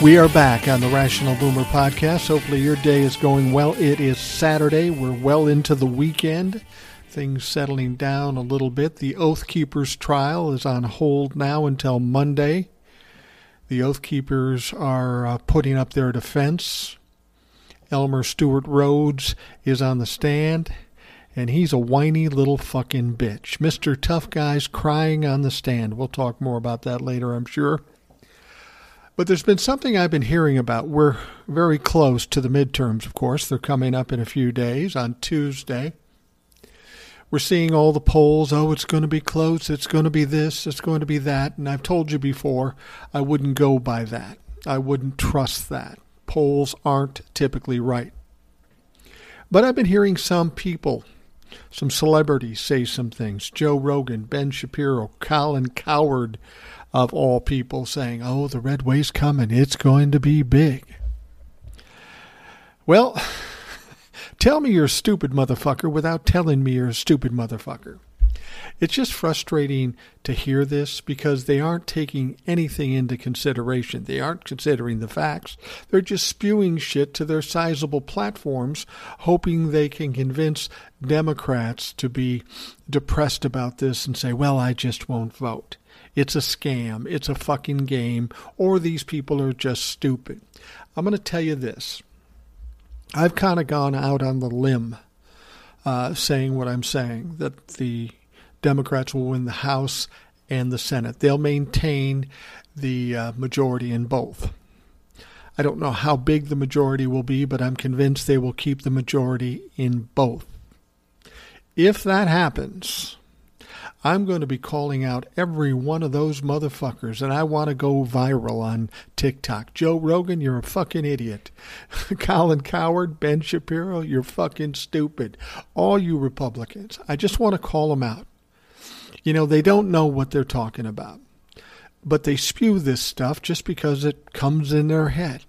We are back on the Rational Boomer podcast. Hopefully, your day is going well. It is Saturday. We're well into the weekend. Things settling down a little bit. The Oath Keepers trial is on hold now until Monday. The Oath Keepers are uh, putting up their defense. Elmer Stewart Rhodes is on the stand, and he's a whiny little fucking bitch. Mr. Tough Guy's crying on the stand. We'll talk more about that later, I'm sure. But there's been something I've been hearing about. We're very close to the midterms, of course. They're coming up in a few days on Tuesday. We're seeing all the polls. Oh, it's going to be close. It's going to be this. It's going to be that. And I've told you before, I wouldn't go by that. I wouldn't trust that. Polls aren't typically right. But I've been hearing some people, some celebrities say some things. Joe Rogan, Ben Shapiro, Colin Cowherd, of all people saying, oh, the red wave's coming. It's going to be big. Well, tell me you're a stupid motherfucker without telling me you're a stupid motherfucker. It's just frustrating to hear this because they aren't taking anything into consideration. They aren't considering the facts. They're just spewing shit to their sizable platforms, hoping they can convince Democrats to be depressed about this and say, well, I just won't vote. It's a scam. It's a fucking game. Or these people are just stupid. I'm going to tell you this. I've kind of gone out on the limb uh, saying what I'm saying that the Democrats will win the House and the Senate. They'll maintain the uh, majority in both. I don't know how big the majority will be, but I'm convinced they will keep the majority in both. If that happens, I'm going to be calling out every one of those motherfuckers, and I want to go viral on TikTok. Joe Rogan, you're a fucking idiot. Colin Cowherd, Ben Shapiro, you're fucking stupid. All you Republicans, I just want to call them out. You know, they don't know what they're talking about, but they spew this stuff just because it comes in their head.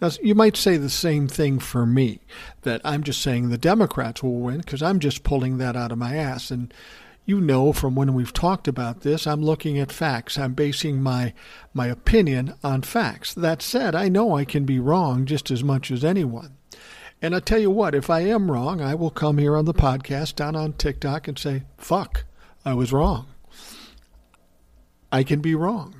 Now, you might say the same thing for me, that I'm just saying the Democrats will win because I'm just pulling that out of my ass. And you know from when we've talked about this, I'm looking at facts. I'm basing my my opinion on facts. That said, I know I can be wrong just as much as anyone. And I tell you what, if I am wrong, I will come here on the podcast down on TikTok and say, "Fuck, I was wrong." I can be wrong.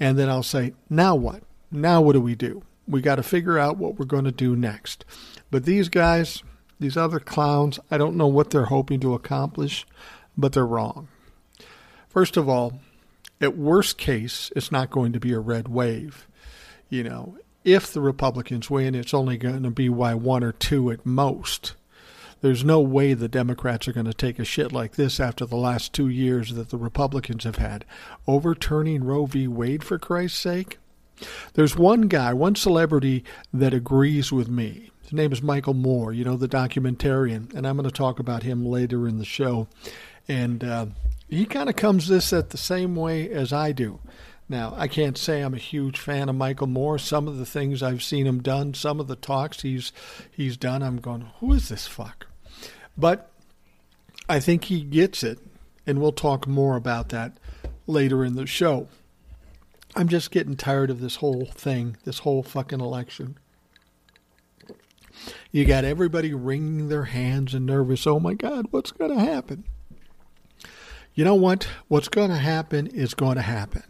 And then I'll say, "Now what? Now what do we do? We got to figure out what we're going to do next." But these guys, these other clowns, I don't know what they're hoping to accomplish but they're wrong. First of all, at worst case, it's not going to be a red wave. You know, if the Republicans win, it's only going to be by one or two at most. There's no way the Democrats are going to take a shit like this after the last two years that the Republicans have had. Overturning Roe v. Wade, for Christ's sake? There's one guy, one celebrity that agrees with me. His name is Michael Moore, you know, the documentarian, and I'm going to talk about him later in the show and uh, he kind of comes this at the same way as I do. Now, I can't say I'm a huge fan of Michael Moore. Some of the things I've seen him done, some of the talks he's he's done, I'm going, who is this fuck? But I think he gets it, and we'll talk more about that later in the show. I'm just getting tired of this whole thing, this whole fucking election. You got everybody wringing their hands and nervous. Oh my God, what's going to happen? You know what? What's going to happen is going to happen.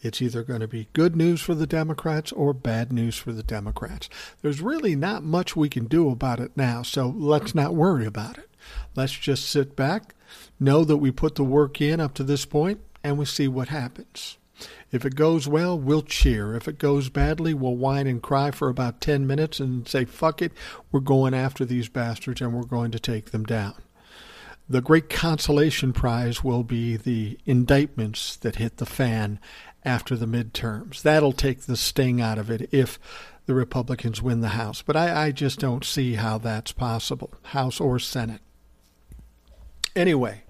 It's either going to be good news for the Democrats or bad news for the Democrats. There's really not much we can do about it now, so let's not worry about it. Let's just sit back, know that we put the work in up to this point, and we see what happens. If it goes well, we'll cheer. If it goes badly, we'll whine and cry for about 10 minutes and say, fuck it, we're going after these bastards and we're going to take them down. The great consolation prize will be the indictments that hit the fan after the midterms. That'll take the sting out of it if the Republicans win the House. But I, I just don't see how that's possible, House or Senate. Anyway,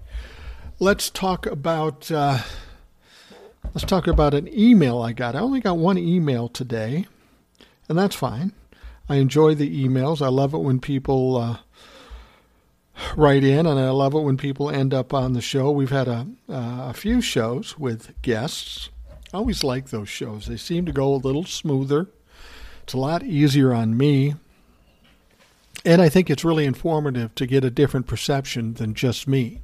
let's talk about uh, let's talk about an email I got. I only got one email today, and that's fine. I enjoy the emails. I love it when people uh, write in, and I love it when people end up on the show. We've had a, uh, a few shows with guests. I always like those shows. They seem to go a little smoother. It's a lot easier on me. And I think it's really informative to get a different perception than just me.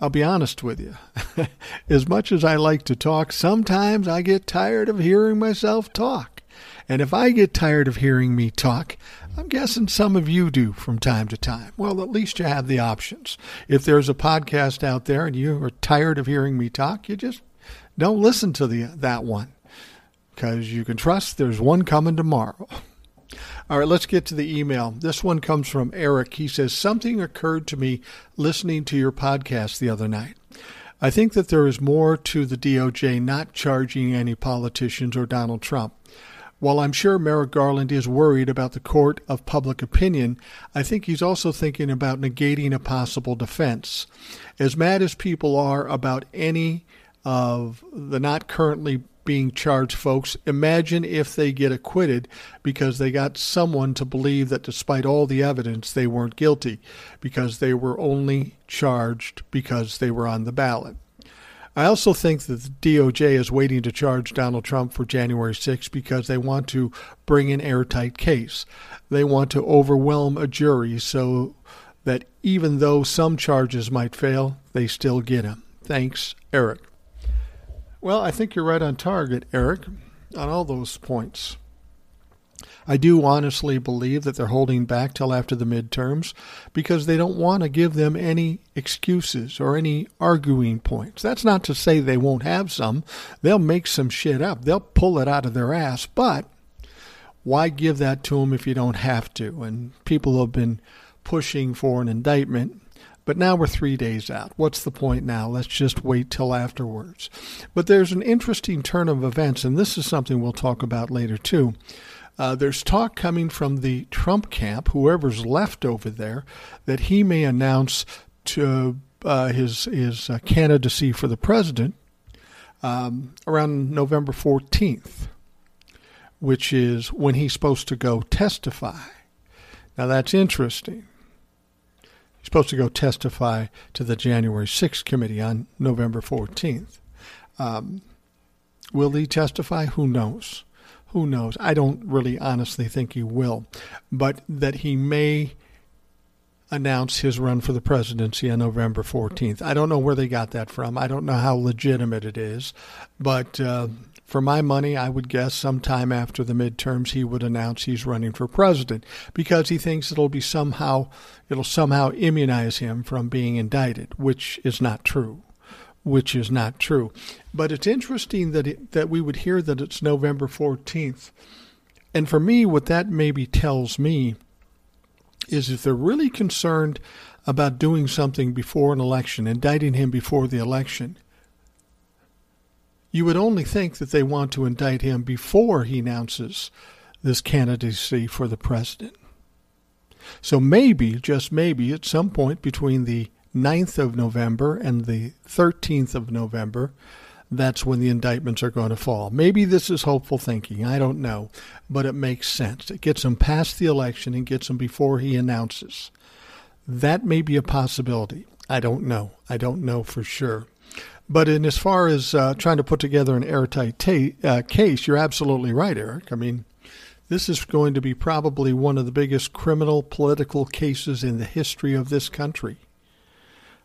I'll be honest with you. as much as I like to talk, sometimes I get tired of hearing myself talk. And if I get tired of hearing me talk, I'm guessing some of you do from time to time. Well, at least you have the options. If there's a podcast out there and you are tired of hearing me talk, you just don't listen to the that one because you can trust there's one coming tomorrow. All right, let's get to the email. This one comes from Eric. He says, Something occurred to me listening to your podcast the other night. I think that there is more to the DOJ not charging any politicians or Donald Trump. While I'm sure Merrick Garland is worried about the court of public opinion, I think he's also thinking about negating a possible defense. As mad as people are about any of the not currently being charged folks, imagine if they get acquitted because they got someone to believe that despite all the evidence, they weren't guilty because they were only charged because they were on the ballot. I also think that the DOJ is waiting to charge Donald Trump for January 6 because they want to bring an airtight case. They want to overwhelm a jury so that even though some charges might fail, they still get him. Thanks, Eric. Well, I think you're right on target, Eric, on all those points. I do honestly believe that they're holding back till after the midterms because they don't want to give them any excuses or any arguing points. That's not to say they won't have some. They'll make some shit up. They'll pull it out of their ass, but why give that to them if you don't have to? And people have been pushing for an indictment but now we're three days out. What's the point now? Let's just wait till afterwards. But there's an interesting turn of events, and this is something we'll talk about later too. Uh, there's talk coming from the Trump camp, whoever's left over there, that he may announce to uh, his his uh, candidacy for the president um, around November 14th, which is when he's supposed to go testify. Now that's interesting. He's supposed to go testify to the January 6th committee on November 14th. Um, will he testify? Who knows? Who knows? I don't really honestly think he will, but that he may announce his run for the presidency on November 14th. I don't know where they got that from. I don't know how legitimate it is, but uh, for my money, I would guess sometime after the midterms he would announce he's running for president because he thinks it'll be somehow it'll somehow immunize him from being indicted, which is not true which is not true. But it's interesting that it, that we would hear that it's November 14th. And for me, what that maybe tells me is if they're really concerned about doing something before an election, indicting him before the election, you would only think that they want to indict him before he announces this candidacy for the president. So maybe, just maybe, at some point between the 9th of November and the 13th of November, that's when the indictments are going to fall. Maybe this is hopeful thinking. I don't know. But it makes sense. It gets him past the election and gets him before he announces. That may be a possibility. I don't know. I don't know for sure. But in as far as uh, trying to put together an airtight uh, case, you're absolutely right, Eric. I mean, this is going to be probably one of the biggest criminal political cases in the history of this country.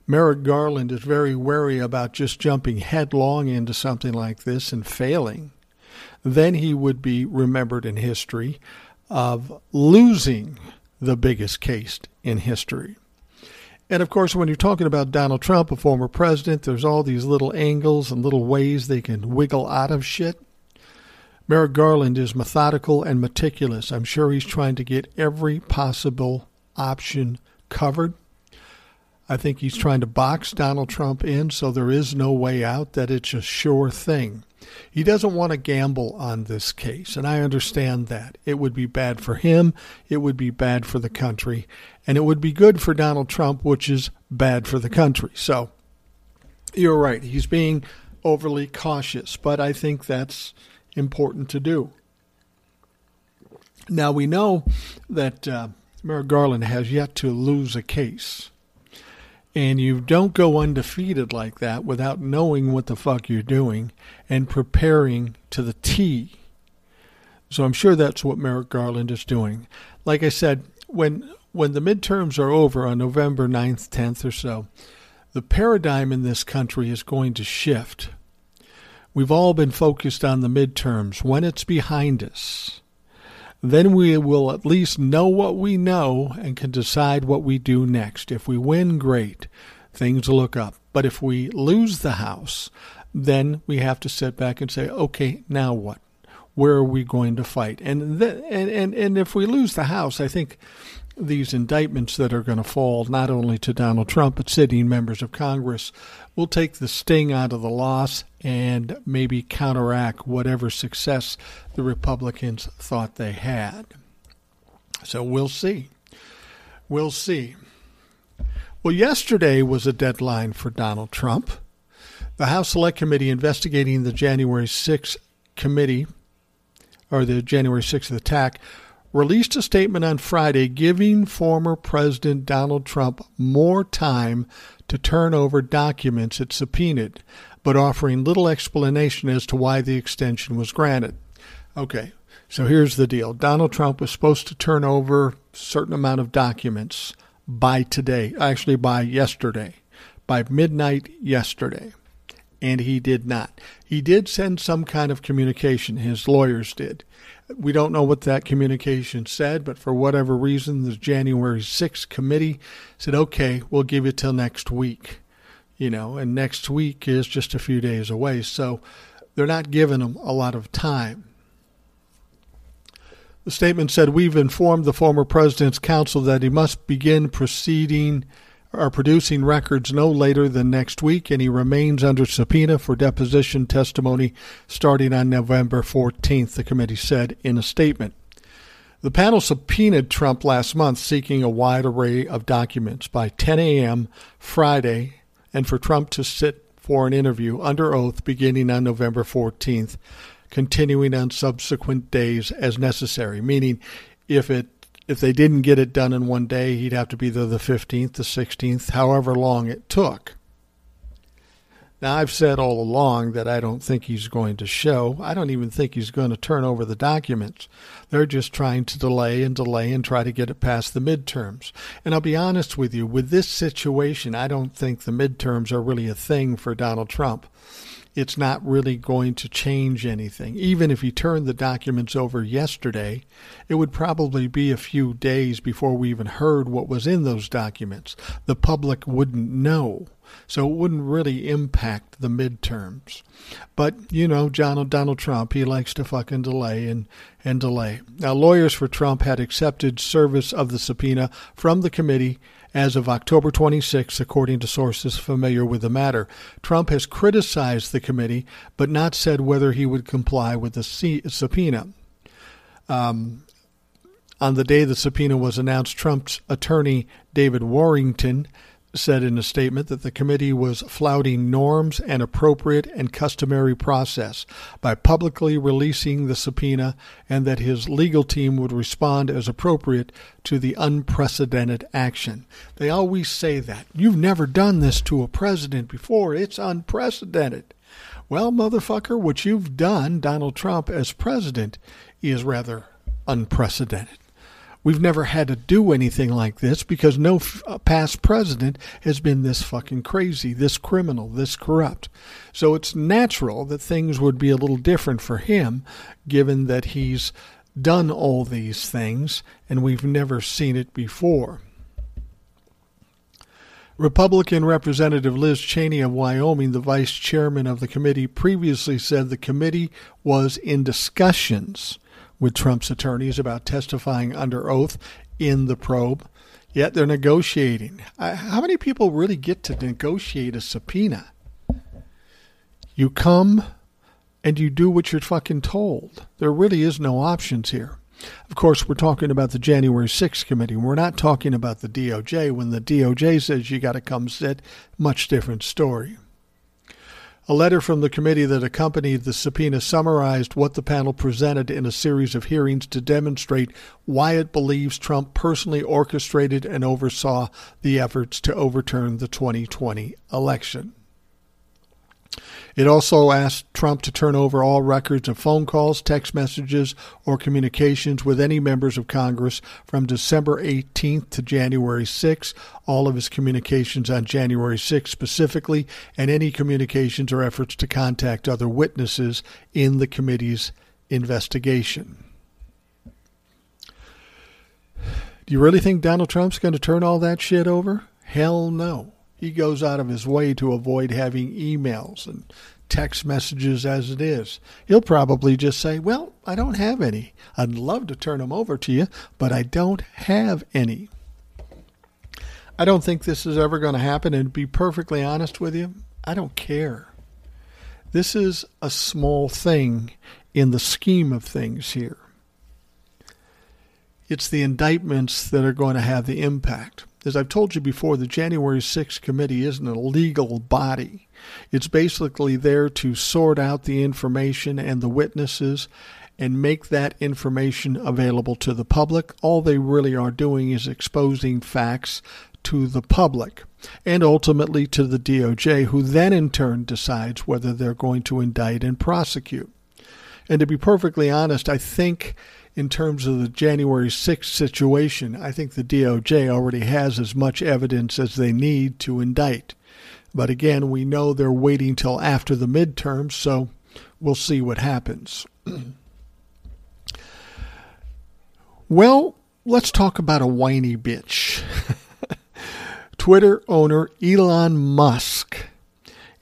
Merrick Garland is very wary about just jumping headlong into something like this and failing. Then he would be remembered in history of losing the biggest case in history. And of course, when you're talking about Donald Trump, a former president, there's all these little angles and little ways they can wiggle out of shit. Merrick Garland is methodical and meticulous. I'm sure he's trying to get every possible option covered. I think he's trying to box Donald Trump in so there is no way out, that it's a sure thing. He doesn't want to gamble on this case, and I understand that. It would be bad for him, it would be bad for the country, and it would be good for Donald Trump, which is bad for the country. So you're right. He's being overly cautious, but I think that's important to do. Now, we know that uh, Merrick Garland has yet to lose a case. And you don't go undefeated like that without knowing what the fuck you're doing and preparing to the T. So I'm sure that's what Merrick Garland is doing. Like I said, when when the midterms are over on November 9th, 10th or so, the paradigm in this country is going to shift. We've all been focused on the midterms. When it's behind us, then we will at least know what we know and can decide what we do next. If we win, great. Things look up. But if we lose the House, then we have to sit back and say, okay, now what? Where are we going to fight? And, th- and, and, and if we lose the House, I think these indictments that are going to fall not only to Donald Trump but sitting members of Congress will take the sting out of the loss and maybe counteract whatever success the Republicans thought they had. So we'll see. We'll see. Well, yesterday was a deadline for Donald Trump. The House Select Committee investigating the January 6th committee, or the January 6th attack, released a statement on Friday giving former President Donald Trump more time to turn over documents it subpoenaed, but offering little explanation as to why the extension was granted. Okay, so here's the deal Donald Trump was supposed to turn over a certain amount of documents by today, actually by yesterday, by midnight yesterday. And he did not. He did send some kind of communication, his lawyers did. We don't know what that communication said, but for whatever reason, the January 6th committee said, okay, we'll give you till next week. You know, and next week is just a few days away. So they're not giving them a lot of time. The statement said, We've informed the former president's counsel that he must begin proceeding are producing records no later than next week, and he remains under subpoena for deposition testimony starting on November 14th, the committee said in a statement. The panel subpoenaed Trump last month seeking a wide array of documents by 10 a.m. Friday and for Trump to sit for an interview under oath beginning on November 14th, continuing on subsequent days as necessary, meaning if it if they didn't get it done in one day, he'd have to be there the 15th, the 16th, however long it took. Now, I've said all along that I don't think he's going to show. I don't even think he's going to turn over the documents. They're just trying to delay and delay and try to get it past the midterms. And I'll be honest with you, with this situation, I don't think the midterms are really a thing for Donald Trump it's not really going to change anything. Even if he turned the documents over yesterday, it would probably be a few days before we even heard what was in those documents. The public wouldn't know. So it wouldn't really impact the midterms. But, you know, Donald, Donald Trump, he likes to fucking delay and, and delay. Now, lawyers for Trump had accepted service of the subpoena from the committee as of October 26, according to sources familiar with the matter. Trump has criticized the committee, but not said whether he would comply with the subpoena. Um, on the day the subpoena was announced, Trump's attorney, David Warrington, said in a statement that the committee was flouting norms and appropriate and customary process by publicly releasing the subpoena and that his legal team would respond as appropriate to the unprecedented action. They always say that. You've never done this to a president before. It's unprecedented. Well, motherfucker, what you've done, Donald Trump, as president, is rather unprecedented. We've never had to do anything like this because no f- uh, past president has been this fucking crazy, this criminal, this corrupt. So it's natural that things would be a little different for him, given that he's done all these things and we've never seen it before. Republican Representative Liz Cheney of Wyoming, the vice chairman of the committee, previously said the committee was in discussions with Trump's attorneys about testifying under oath in the probe. Yet they're negotiating. Uh, how many people really get to negotiate a subpoena? You come and you do what you're fucking told. There really is no options here. Of course, we're talking about the January 6th committee. We're not talking about the DOJ. When the DOJ says you got to come sit, much different story. A letter from the committee that accompanied the subpoena summarized what the panel presented in a series of hearings to demonstrate why it believes Trump personally orchestrated and oversaw the efforts to overturn the 2020 election. It also asked Trump to turn over all records of phone calls, text messages, or communications with any members of Congress from December 18th to January 6th, all of his communications on January 6th specifically, and any communications or efforts to contact other witnesses in the committee's investigation. Do you really think Donald Trump's going to turn all that shit over? Hell no. He goes out of his way to avoid having emails and text messages as it is. He'll probably just say, Well, I don't have any. I'd love to turn them over to you, but I don't have any. I don't think this is ever going to happen, and to be perfectly honest with you, I don't care. This is a small thing in the scheme of things here. It's the indictments that are going to have the impact. As I've told you before, the January 6th committee isn't a legal body. It's basically there to sort out the information and the witnesses and make that information available to the public. All they really are doing is exposing facts to the public and ultimately to the DOJ, who then in turn decides whether they're going to indict and prosecute. And to be perfectly honest, I think in terms of the January 6th situation, I think the DOJ already has as much evidence as they need to indict. But again, we know they're waiting till after the midterms, so we'll see what happens. well, let's talk about a whiny bitch. Twitter owner Elon Musk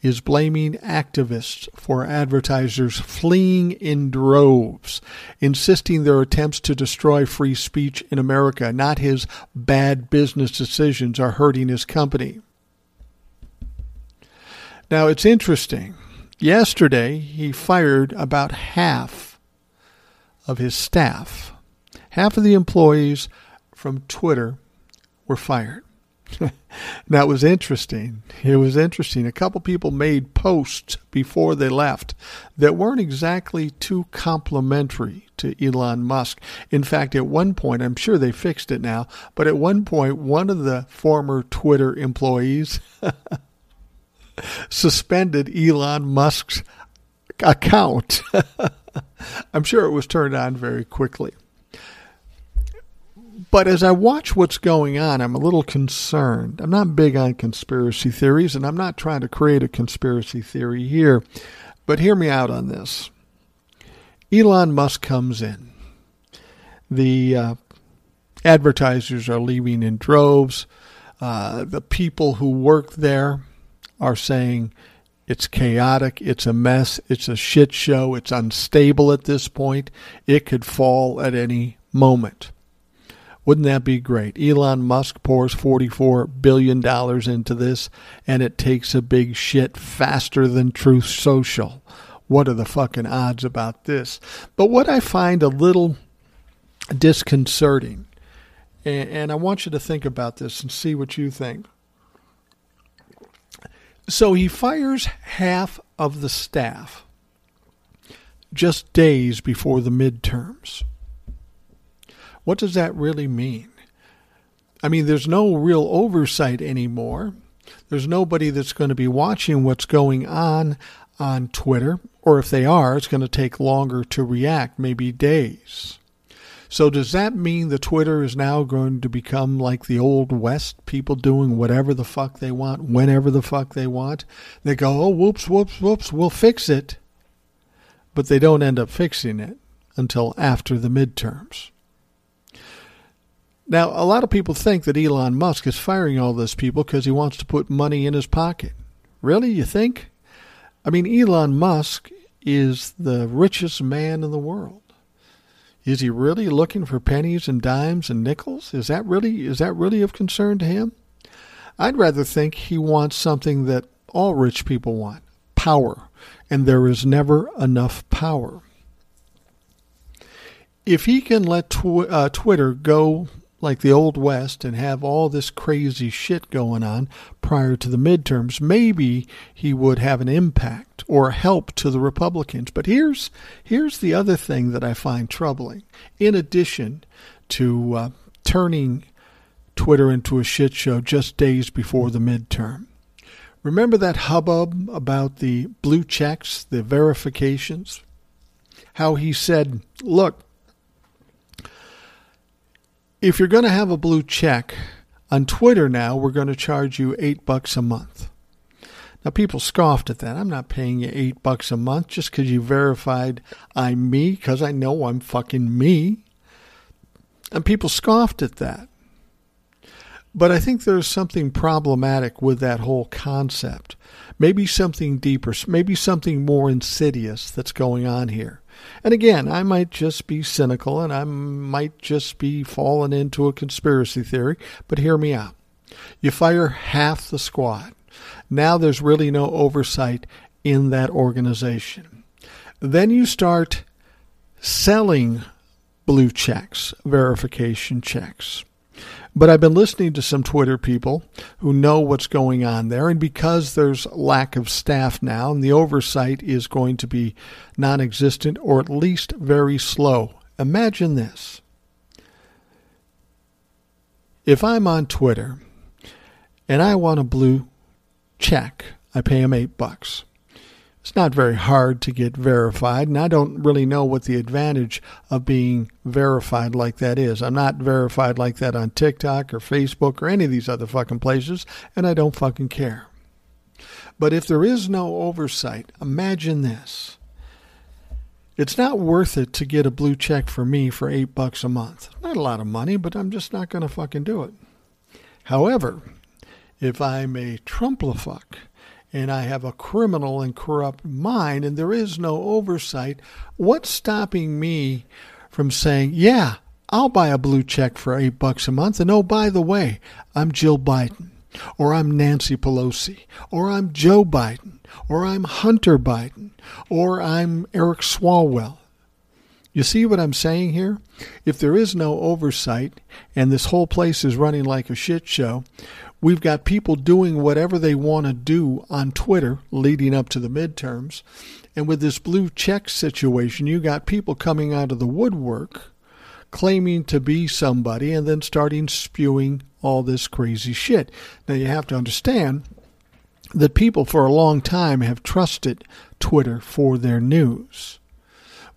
is blaming activists for advertisers fleeing in droves, insisting their attempts to destroy free speech in America, not his bad business decisions, are hurting his company. Now, it's interesting. Yesterday, he fired about half of his staff. Half of the employees from Twitter were fired. that was interesting. It was interesting. A couple people made posts before they left that weren't exactly too complimentary to Elon Musk. In fact, at one point, I'm sure they fixed it now, but at one point, one of the former Twitter employees suspended Elon Musk's account. I'm sure it was turned on very quickly. But as I watch what's going on, I'm a little concerned. I'm not big on conspiracy theories, and I'm not trying to create a conspiracy theory here. But hear me out on this. Elon Musk comes in. The uh, advertisers are leaving in droves. Uh, the people who work there are saying it's chaotic, it's a mess, it's a shit show, it's unstable at this point. It could fall at any moment. Wouldn't that be great? Elon Musk pours $44 billion into this, and it takes a big shit faster than Truth Social. What are the fucking odds about this? But what I find a little disconcerting, and I want you to think about this and see what you think. So he fires half of the staff just days before the midterms. What does that really mean? I mean, there's no real oversight anymore. There's nobody that's going to be watching what's going on on Twitter, or if they are, it's going to take longer to react, maybe days. So, does that mean the Twitter is now going to become like the old West, people doing whatever the fuck they want, whenever the fuck they want? They go, oh, whoops, whoops, whoops, we'll fix it. But they don't end up fixing it until after the midterms. Now, a lot of people think that Elon Musk is firing all those people because he wants to put money in his pocket. Really, you think? I mean, Elon Musk is the richest man in the world. Is he really looking for pennies and dimes and nickels? Is that really is that really of concern to him? I'd rather think he wants something that all rich people want, power, and there is never enough power. If he can let tw- uh, Twitter go like the Old West and have all this crazy shit going on prior to the midterms, maybe he would have an impact or help to the Republicans. But here's here's the other thing that I find troubling. In addition to uh, turning Twitter into a shit show just days before the midterm. Remember that hubbub about the blue checks, the verifications? How he said, look, if you're going to have a blue check on Twitter now, we're going to charge you eight bucks a month. Now, people scoffed at that. I'm not paying you eight bucks a month just because you verified I'm me, because I know I'm fucking me. And people scoffed at that. But I think there's something problematic with that whole concept. Maybe something deeper, maybe something more insidious that's going on here. And again, I might just be cynical and I might just be falling into a conspiracy theory, but hear me out. You fire half the squad. Now there's really no oversight in that organization. Then you start selling blue checks, verification checks. But I've been listening to some Twitter people who know what's going on there, and because there's lack of staff now, and the oversight is going to be non existent or at least very slow. Imagine this. If I'm on Twitter and I want a blue check, I pay them eight bucks. It's not very hard to get verified, and I don't really know what the advantage of being verified like that is. I'm not verified like that on TikTok or Facebook or any of these other fucking places, and I don't fucking care. But if there is no oversight, imagine this. It's not worth it to get a blue check for me for eight bucks a month. Not a lot of money, but I'm just not going to fucking do it. However, if I'm a Trumplafuck and I have a criminal and corrupt mind and there is no oversight, what's stopping me from saying, yeah, I'll buy a blue check for eight bucks a month. And oh, by the way, I'm Jill Biden, or I'm Nancy Pelosi, or I'm Joe Biden, or I'm Hunter Biden, or I'm Eric Swalwell. You see what I'm saying here? If there is no oversight and this whole place is running like a shit show, We've got people doing whatever they want to do on Twitter leading up to the midterms. And with this blue check situation, you got people coming out of the woodwork claiming to be somebody and then starting spewing all this crazy shit. Now, you have to understand that people for a long time have trusted Twitter for their news.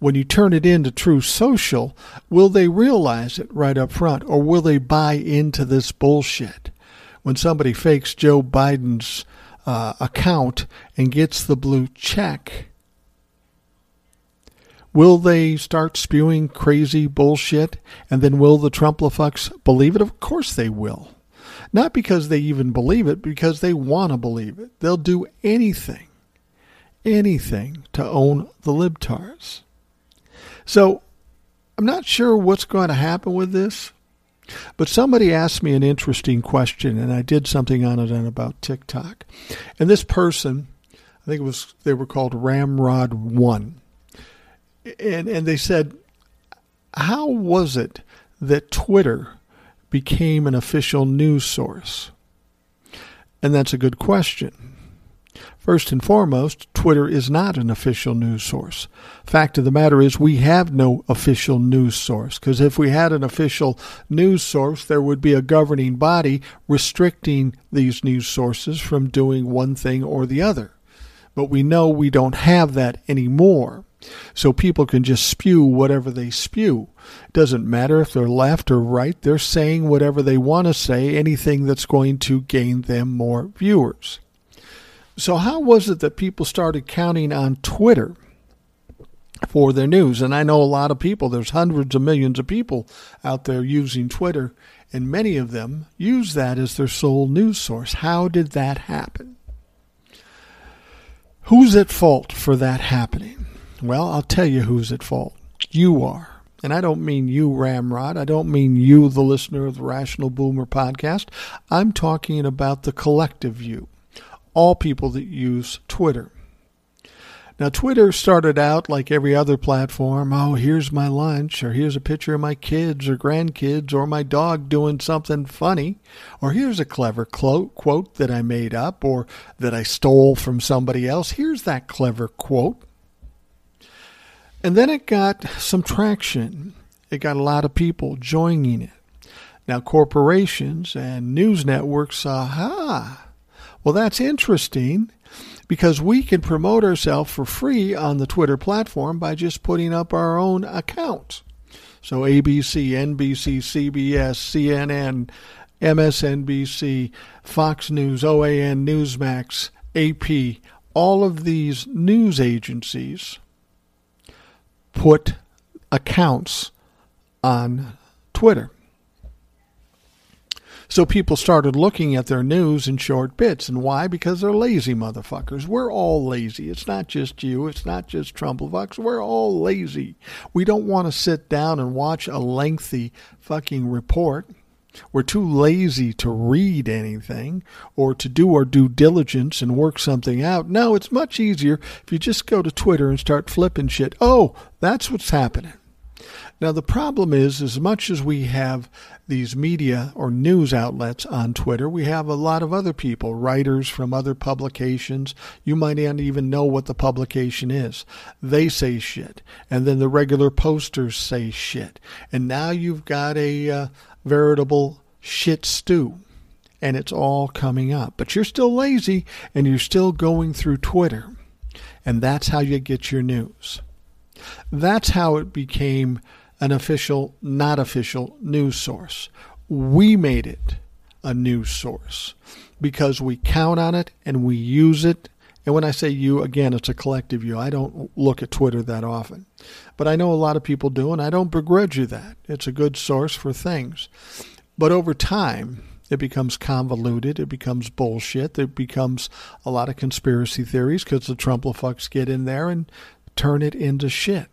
When you turn it into Truth Social, will they realize it right up front or will they buy into this bullshit? When somebody fakes Joe Biden's uh, account and gets the blue check, will they start spewing crazy bullshit? And then will the Trumplafucks believe it? Of course they will. Not because they even believe it, because they want to believe it. They'll do anything, anything to own the libtards. So I'm not sure what's going to happen with this. But somebody asked me an interesting question, and I did something on it on about TikTok. And this person, I think it was they were called Ramrod One, and and they said, how was it that Twitter became an official news source? And that's a good question. First and foremost, Twitter is not an official news source. Fact of the matter is, we have no official news source because if we had an official news source, there would be a governing body restricting these news sources from doing one thing or the other. But we know we don't have that anymore. So people can just spew whatever they spew. It doesn't matter if they're left or right, they're saying whatever they want to say, anything that's going to gain them more viewers. So, how was it that people started counting on Twitter for their news? And I know a lot of people, there's hundreds of millions of people out there using Twitter, and many of them use that as their sole news source. How did that happen? Who's at fault for that happening? Well, I'll tell you who's at fault. You are. and I don't mean you, Ramrod. I don't mean you, the listener of the Rational Boomer podcast. I'm talking about the collective you, all people that use Twitter. Now, Twitter started out like every other platform. Oh, here's my lunch, or here's a picture of my kids or grandkids, or my dog doing something funny, or here's a clever quote that I made up or that I stole from somebody else. Here's that clever quote. And then it got some traction. It got a lot of people joining it. Now, corporations and news networks saw, well, that's interesting because we can promote ourselves for free on the Twitter platform by just putting up our own account. So ABC, NBC, CBS, CNN, MSNBC, Fox News, OAN, Newsmax, AP, all of these news agencies put accounts on Twitter. So people started looking at their news in short bits. And why? Because they're lazy motherfuckers. We're all lazy. It's not just you. It's not just Trumplefucks. We're all lazy. We don't want to sit down and watch a lengthy fucking report. We're too lazy to read anything or to do our due diligence and work something out. No, it's much easier if you just go to Twitter and start flipping shit. Oh, that's what's happening. Now, the problem is, as much as we have these media or news outlets on Twitter, we have a lot of other people, writers from other publications. You might not even know what the publication is. They say shit. And then the regular posters say shit. And now you've got a uh, veritable shit stew. And it's all coming up. But you're still lazy and you're still going through Twitter. And that's how you get your news. That's how it became an official, not official news source. We made it a news source because we count on it and we use it. And when I say you, again, it's a collective you. I don't look at Twitter that often. But I know a lot of people do, and I don't begrudge you that. It's a good source for things. But over time, it becomes convoluted. It becomes bullshit. It becomes a lot of conspiracy theories because the Trumplefucks get in there and turn it into shit.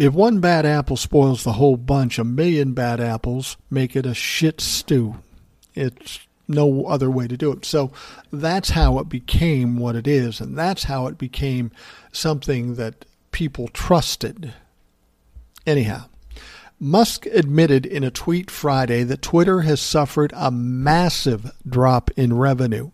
If one bad apple spoils the whole bunch, a million bad apples make it a shit stew. It's no other way to do it. So that's how it became what it is, and that's how it became something that people trusted. Anyhow, Musk admitted in a tweet Friday that Twitter has suffered a massive drop in revenue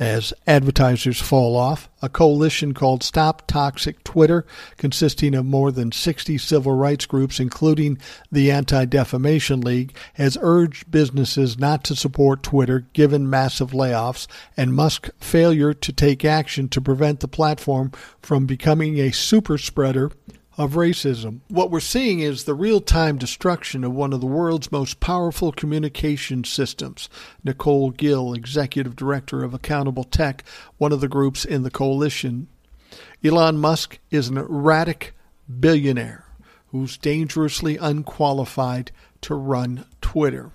as advertisers fall off. A coalition called Stop Toxic Twitter, consisting of more than 60 civil rights groups, including the Anti Defamation League, has urged businesses not to support Twitter given massive layoffs and Musk's failure to take action to prevent the platform from becoming a super spreader of racism. What we're seeing is the real time destruction of one of the world's most powerful communication systems. Nicole Gill, Executive Director of Accountable Tech, one of the groups in the coalition. Elon Musk is an erratic billionaire who's dangerously unqualified to run Twitter.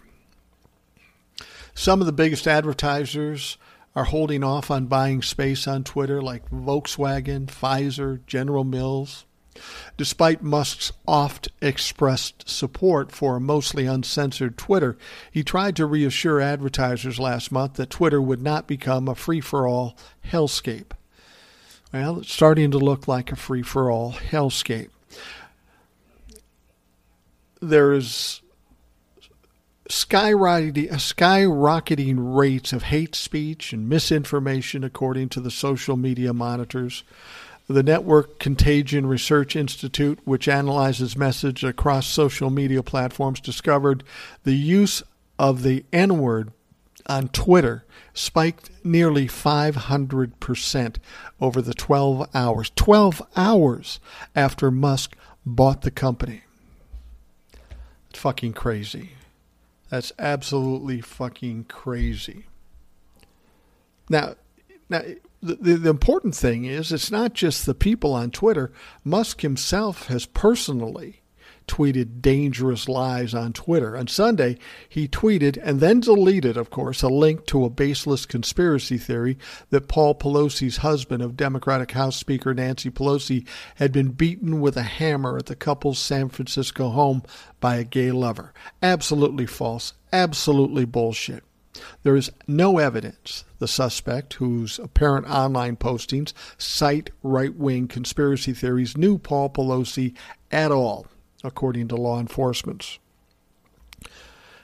Some of the biggest advertisers are holding off on buying space on Twitter, like Volkswagen, Pfizer, General Mills. Despite Musk's oft expressed support for a mostly uncensored Twitter, he tried to reassure advertisers last month that Twitter would not become a free for all hellscape. Well, it's starting to look like a free for all hellscape. There's skyrocketing, skyrocketing rates of hate speech and misinformation, according to the social media monitors. The Network Contagion Research Institute, which analyzes message across social media platforms, discovered the use of the N word on Twitter spiked nearly 500% over the 12 hours. 12 hours after Musk bought the company. It's fucking crazy. That's absolutely fucking crazy. Now, now the, the important thing is it's not just the people on Twitter. Musk himself has personally tweeted dangerous lies on Twitter. On Sunday, he tweeted and then deleted, of course, a link to a baseless conspiracy theory that Paul Pelosi's husband of Democratic House Speaker Nancy Pelosi had been beaten with a hammer at the couple's San Francisco home by a gay lover. Absolutely false. Absolutely bullshit. There is no evidence the suspect, whose apparent online postings cite right wing conspiracy theories, knew Paul Pelosi at all, according to law enforcement.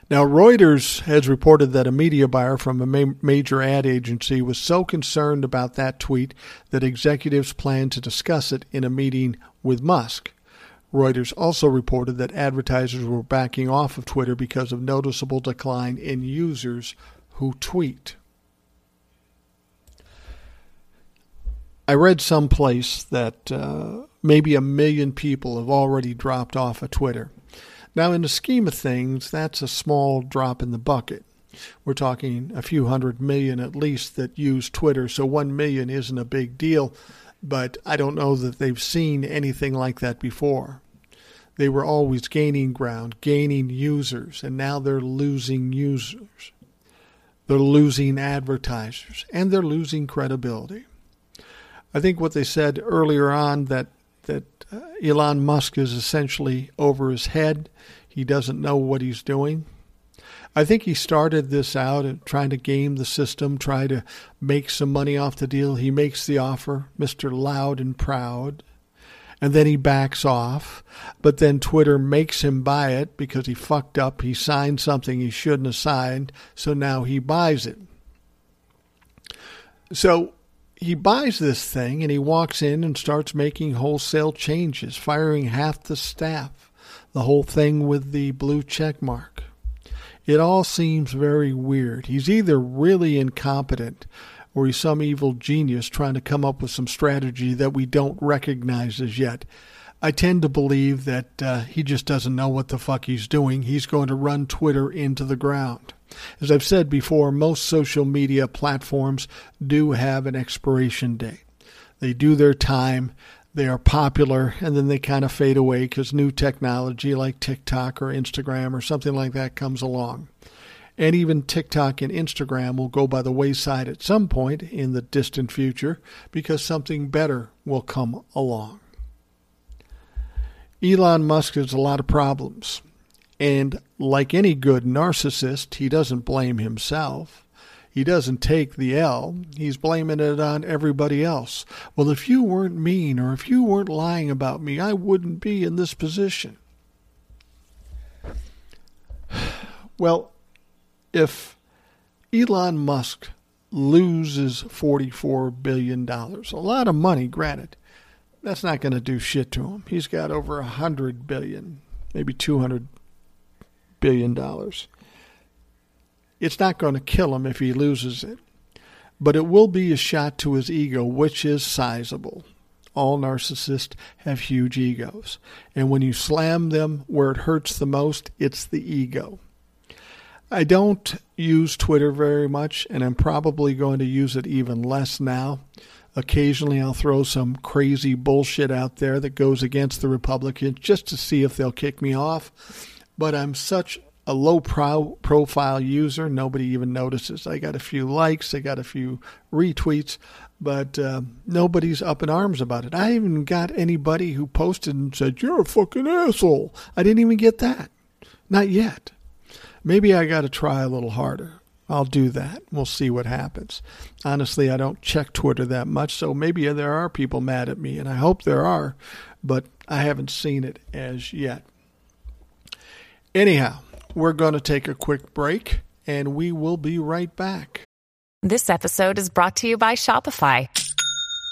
Now, Reuters has reported that a media buyer from a ma- major ad agency was so concerned about that tweet that executives planned to discuss it in a meeting with Musk. Reuters also reported that advertisers were backing off of Twitter because of noticeable decline in users who tweet. I read someplace that uh, maybe a million people have already dropped off of Twitter. Now, in the scheme of things, that's a small drop in the bucket. We're talking a few hundred million at least that use Twitter, so one million isn't a big deal but I don't know that they've seen anything like that before. They were always gaining ground, gaining users, and now they're losing users. They're losing advertisers, and they're losing credibility. I think what they said earlier on that that uh, Elon Musk is essentially over his head. He doesn't know what he's doing. I think he started this out trying to game the system, try to make some money off the deal. He makes the offer, Mr. Loud and Proud, and then he backs off. But then Twitter makes him buy it because he fucked up. He signed something he shouldn't have signed, so now he buys it. So he buys this thing and he walks in and starts making wholesale changes, firing half the staff, the whole thing with the blue check mark. It all seems very weird. He's either really incompetent or he's some evil genius trying to come up with some strategy that we don't recognize as yet. I tend to believe that uh, he just doesn't know what the fuck he's doing. He's going to run Twitter into the ground. As I've said before, most social media platforms do have an expiration date. They do their time, they are popular and then they kind of fade away because new technology like TikTok or Instagram or something like that comes along. And even TikTok and Instagram will go by the wayside at some point in the distant future because something better will come along. Elon Musk has a lot of problems. And like any good narcissist, he doesn't blame himself he doesn't take the L. He's blaming it on everybody else. Well, if you weren't mean or if you weren't lying about me, I wouldn't be in this position. Well, if Elon Musk loses $44 billion, a lot of money, granted, that's not going to do shit to him. He's got over a hundred billion, maybe two hundred billion dollars. It's not going to kill him if he loses it, but it will be a shot to his ego, which is sizable. All narcissists have huge egos. And when you slam them where it hurts the most, it's the ego. I don't use Twitter very much, and I'm probably going to use it even less now. Occasionally, I'll throw some crazy bullshit out there that goes against the Republicans just to see if they'll kick me off. But I'm such a low pro- profile user. Nobody even notices. I got a few likes, I got a few retweets, but uh, nobody's up in arms about it. I even got anybody who posted and said, You're a fucking asshole. I didn't even get that. Not yet. Maybe I got to try a little harder. I'll do that. We'll see what happens. Honestly, I don't check Twitter that much, so maybe there are people mad at me, and I hope there are, but I haven't seen it as yet. Anyhow, we're going to take a quick break and we will be right back. This episode is brought to you by Shopify.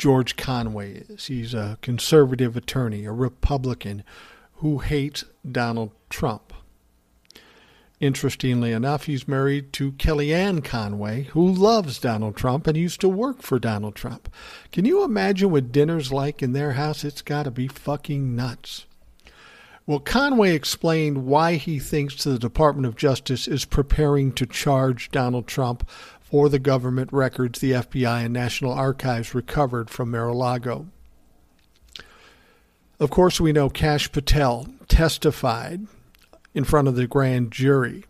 George Conway is. He's a conservative attorney, a Republican who hates Donald Trump. Interestingly enough, he's married to Kellyanne Conway, who loves Donald Trump and used to work for Donald Trump. Can you imagine what dinner's like in their house? It's got to be fucking nuts. Well, Conway explained why he thinks the Department of Justice is preparing to charge Donald Trump for the government records the FBI and National Archives recovered from Mar a Lago. Of course, we know Kash Patel testified in front of the grand jury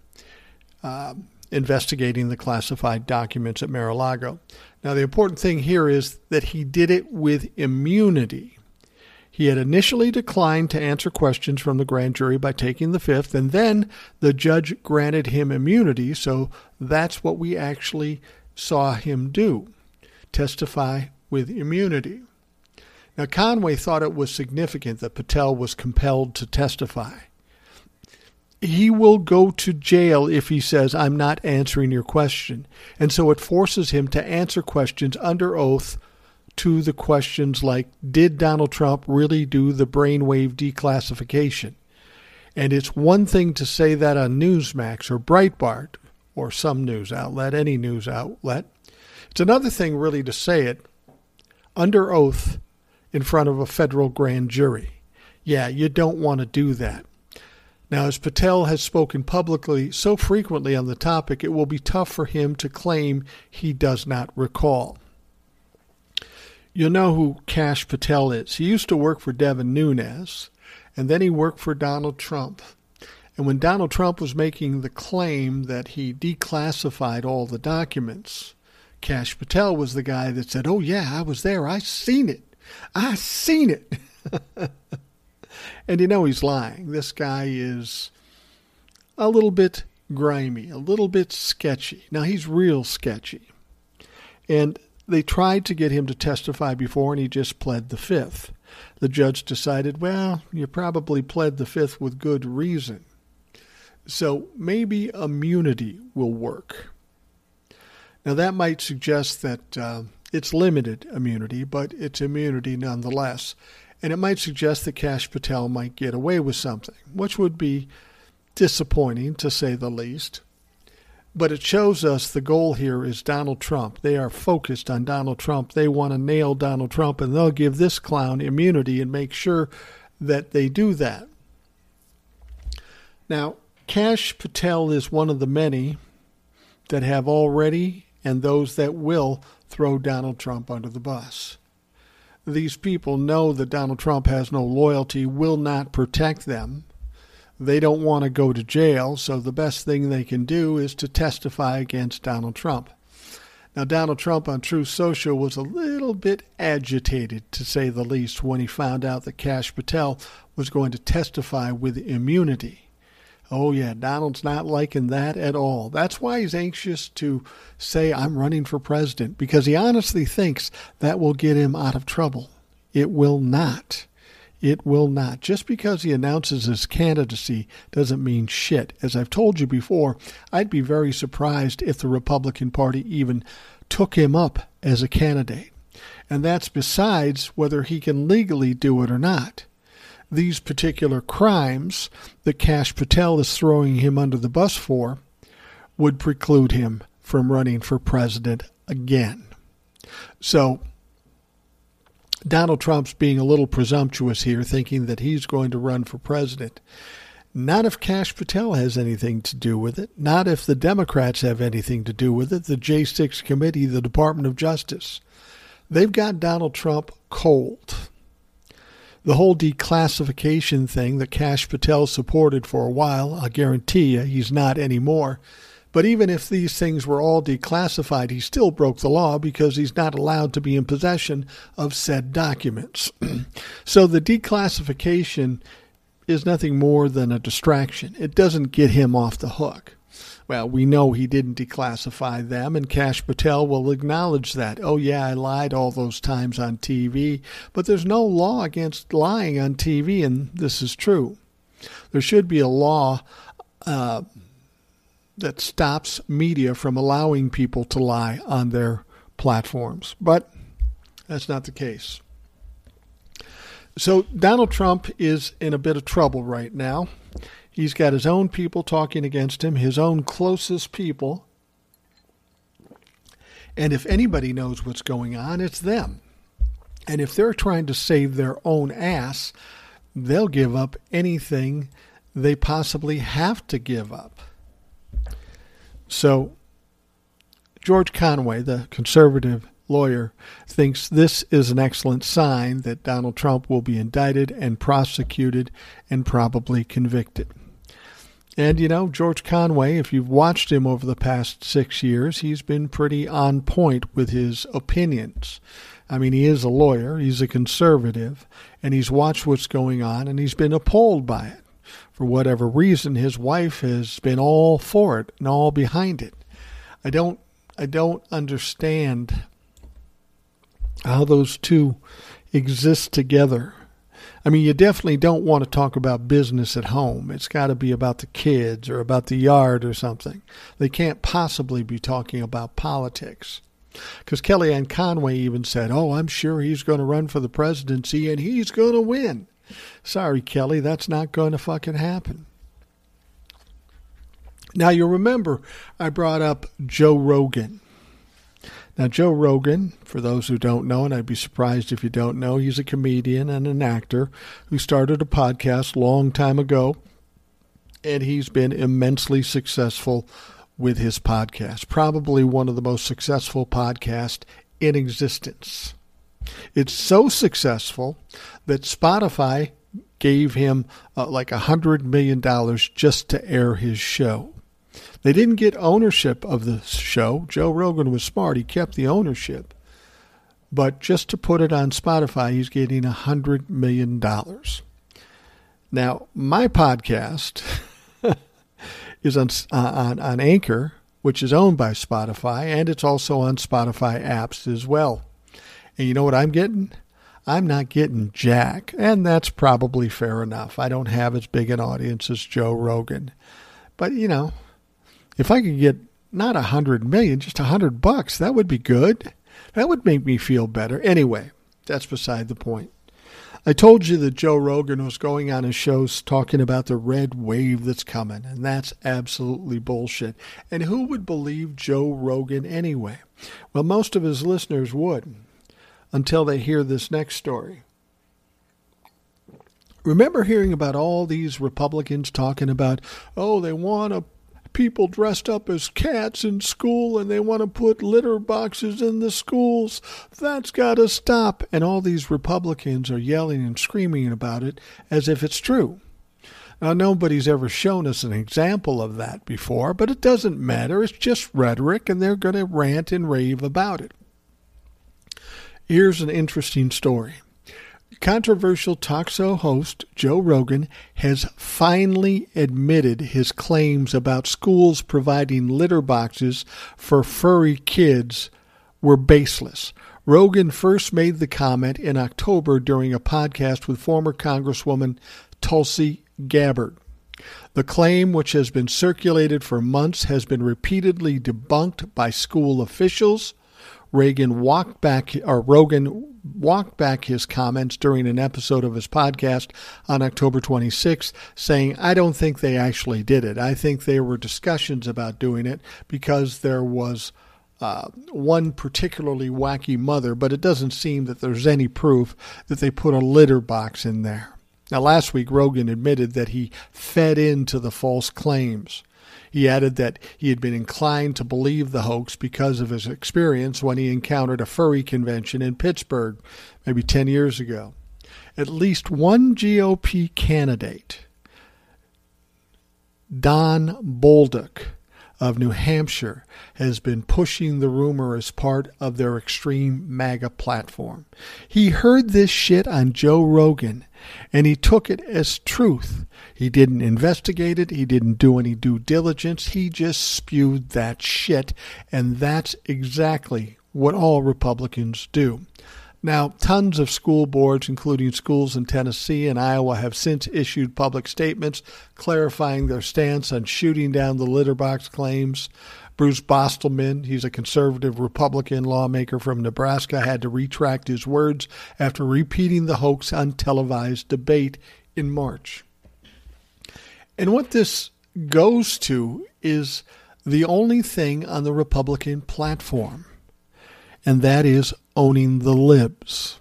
uh, investigating the classified documents at Mar a Lago. Now, the important thing here is that he did it with immunity. He had initially declined to answer questions from the grand jury by taking the fifth, and then the judge granted him immunity, so that's what we actually saw him do testify with immunity. Now, Conway thought it was significant that Patel was compelled to testify he will go to jail if he says, I'm not answering your question. And so it forces him to answer questions under oath to the questions like Did Donald Trump really do the brainwave declassification? And it's one thing to say that on Newsmax or Breitbart or some news outlet, any news outlet. It's another thing, really, to say it under oath in front of a federal grand jury. Yeah, you don't want to do that. Now, as Patel has spoken publicly so frequently on the topic, it will be tough for him to claim he does not recall. You'll know who Kash Patel is. He used to work for Devin Nunes, and then he worked for Donald Trump. And when Donald Trump was making the claim that he declassified all the documents, Kash Patel was the guy that said, Oh, yeah, I was there. I seen it. I seen it. And you know he's lying. This guy is a little bit grimy, a little bit sketchy. Now he's real sketchy. And they tried to get him to testify before, and he just pled the fifth. The judge decided, well, you probably pled the fifth with good reason. So maybe immunity will work. Now, that might suggest that uh, it's limited immunity, but it's immunity nonetheless and it might suggest that Kash Patel might get away with something, which would be disappointing to say the least. But it shows us the goal here is Donald Trump. They are focused on Donald Trump. They want to nail Donald Trump, and they'll give this clown immunity and make sure that they do that. Now, Kash Patel is one of the many that have already and those that will throw Donald Trump under the bus these people know that Donald Trump has no loyalty, will not protect them. They don't want to go to jail, so the best thing they can do is to testify against Donald Trump. Now, Donald Trump on Truth Social was a little bit agitated, to say the least, when he found out that Kash Patel was going to testify with immunity. Oh, yeah, Donald's not liking that at all. That's why he's anxious to say, I'm running for president, because he honestly thinks that will get him out of trouble. It will not. It will not. Just because he announces his candidacy doesn't mean shit. As I've told you before, I'd be very surprised if the Republican Party even took him up as a candidate. And that's besides whether he can legally do it or not these particular crimes that Kash Patel is throwing him under the bus for would preclude him from running for president again. So, Donald Trump's being a little presumptuous here, thinking that he's going to run for president. Not if Kash Patel has anything to do with it. Not if the Democrats have anything to do with it. The J6 committee, the Department of Justice. They've got Donald Trump cold the whole declassification thing that Kash Patel supported for a while, I guarantee you he's not anymore. But even if these things were all declassified, he still broke the law because he's not allowed to be in possession of said documents. so the declassification is nothing more than a distraction. It doesn't get him off the hook. Well, we know he didn't declassify them, and Kash Patel will acknowledge that. Oh, yeah, I lied all those times on TV, but there's no law against lying on TV, and this is true. There should be a law uh, that stops media from allowing people to lie on their platforms, but that's not the case. So Donald Trump is in a bit of trouble right now. He's got his own people talking against him, his own closest people. And if anybody knows what's going on, it's them. And if they're trying to save their own ass, they'll give up anything they possibly have to give up. So, George Conway, the conservative lawyer, thinks this is an excellent sign that Donald Trump will be indicted and prosecuted and probably convicted. And you know, George Conway, if you've watched him over the past six years, he's been pretty on point with his opinions. I mean, he is a lawyer, he's a conservative, and he's watched what's going on and he's been appalled by it. For whatever reason, his wife has been all for it and all behind it. I don't I don't understand how those two exist together. I mean, you definitely don't want to talk about business at home. It's got to be about the kids or about the yard or something. They can't possibly be talking about politics. Because Kellyanne Conway even said, Oh, I'm sure he's going to run for the presidency and he's going to win. Sorry, Kelly, that's not going to fucking happen. Now, you'll remember I brought up Joe Rogan. Now, Joe Rogan, for those who don't know, and I'd be surprised if you don't know, he's a comedian and an actor who started a podcast long time ago, and he's been immensely successful with his podcast. Probably one of the most successful podcasts in existence. It's so successful that Spotify gave him uh, like a hundred million dollars just to air his show. They didn't get ownership of the show. Joe Rogan was smart; he kept the ownership. But just to put it on Spotify, he's getting a hundred million dollars. Now, my podcast is on, uh, on on Anchor, which is owned by Spotify, and it's also on Spotify apps as well. And you know what I'm getting? I'm not getting jack, and that's probably fair enough. I don't have as big an audience as Joe Rogan, but you know, if I could get not a hundred million, just a hundred bucks, that would be good. That would make me feel better. Anyway, that's beside the point. I told you that Joe Rogan was going on his shows talking about the red wave that's coming, and that's absolutely bullshit. And who would believe Joe Rogan anyway? Well, most of his listeners would until they hear this next story. Remember hearing about all these Republicans talking about, oh, they want a people dressed up as cats in school and they want to put litter boxes in the schools. That's got to stop. And all these Republicans are yelling and screaming about it as if it's true. Now, nobody's ever shown us an example of that before, but it doesn't matter. It's just rhetoric, and they're going to rant and rave about it. Here's an interesting story. Controversial talk show host Joe Rogan has finally admitted his claims about schools providing litter boxes for furry kids were baseless. Rogan first made the comment in October during a podcast with former Congresswoman Tulsi Gabbard. The claim, which has been circulated for months, has been repeatedly debunked by school officials, Reagan walked back, or Rogan walked back his comments during an episode of his podcast on October 26th, saying, I don't think they actually did it. I think there were discussions about doing it because there was uh, one particularly wacky mother, but it doesn't seem that there's any proof that they put a litter box in there. Now, last week, Rogan admitted that he fed into the false claims. He added that he had been inclined to believe the hoax because of his experience when he encountered a furry convention in Pittsburgh maybe 10 years ago. At least one GOP candidate, Don Bolduc, of New Hampshire has been pushing the rumor as part of their extreme MAGA platform. He heard this shit on Joe Rogan and he took it as truth. He didn't investigate it, he didn't do any due diligence, he just spewed that shit, and that's exactly what all Republicans do. Now, tons of school boards, including schools in Tennessee and Iowa, have since issued public statements clarifying their stance on shooting down the litter box claims. Bruce Bostelman, he's a conservative Republican lawmaker from Nebraska, had to retract his words after repeating the hoax on televised debate in March. And what this goes to is the only thing on the Republican platform, and that is owning the libs.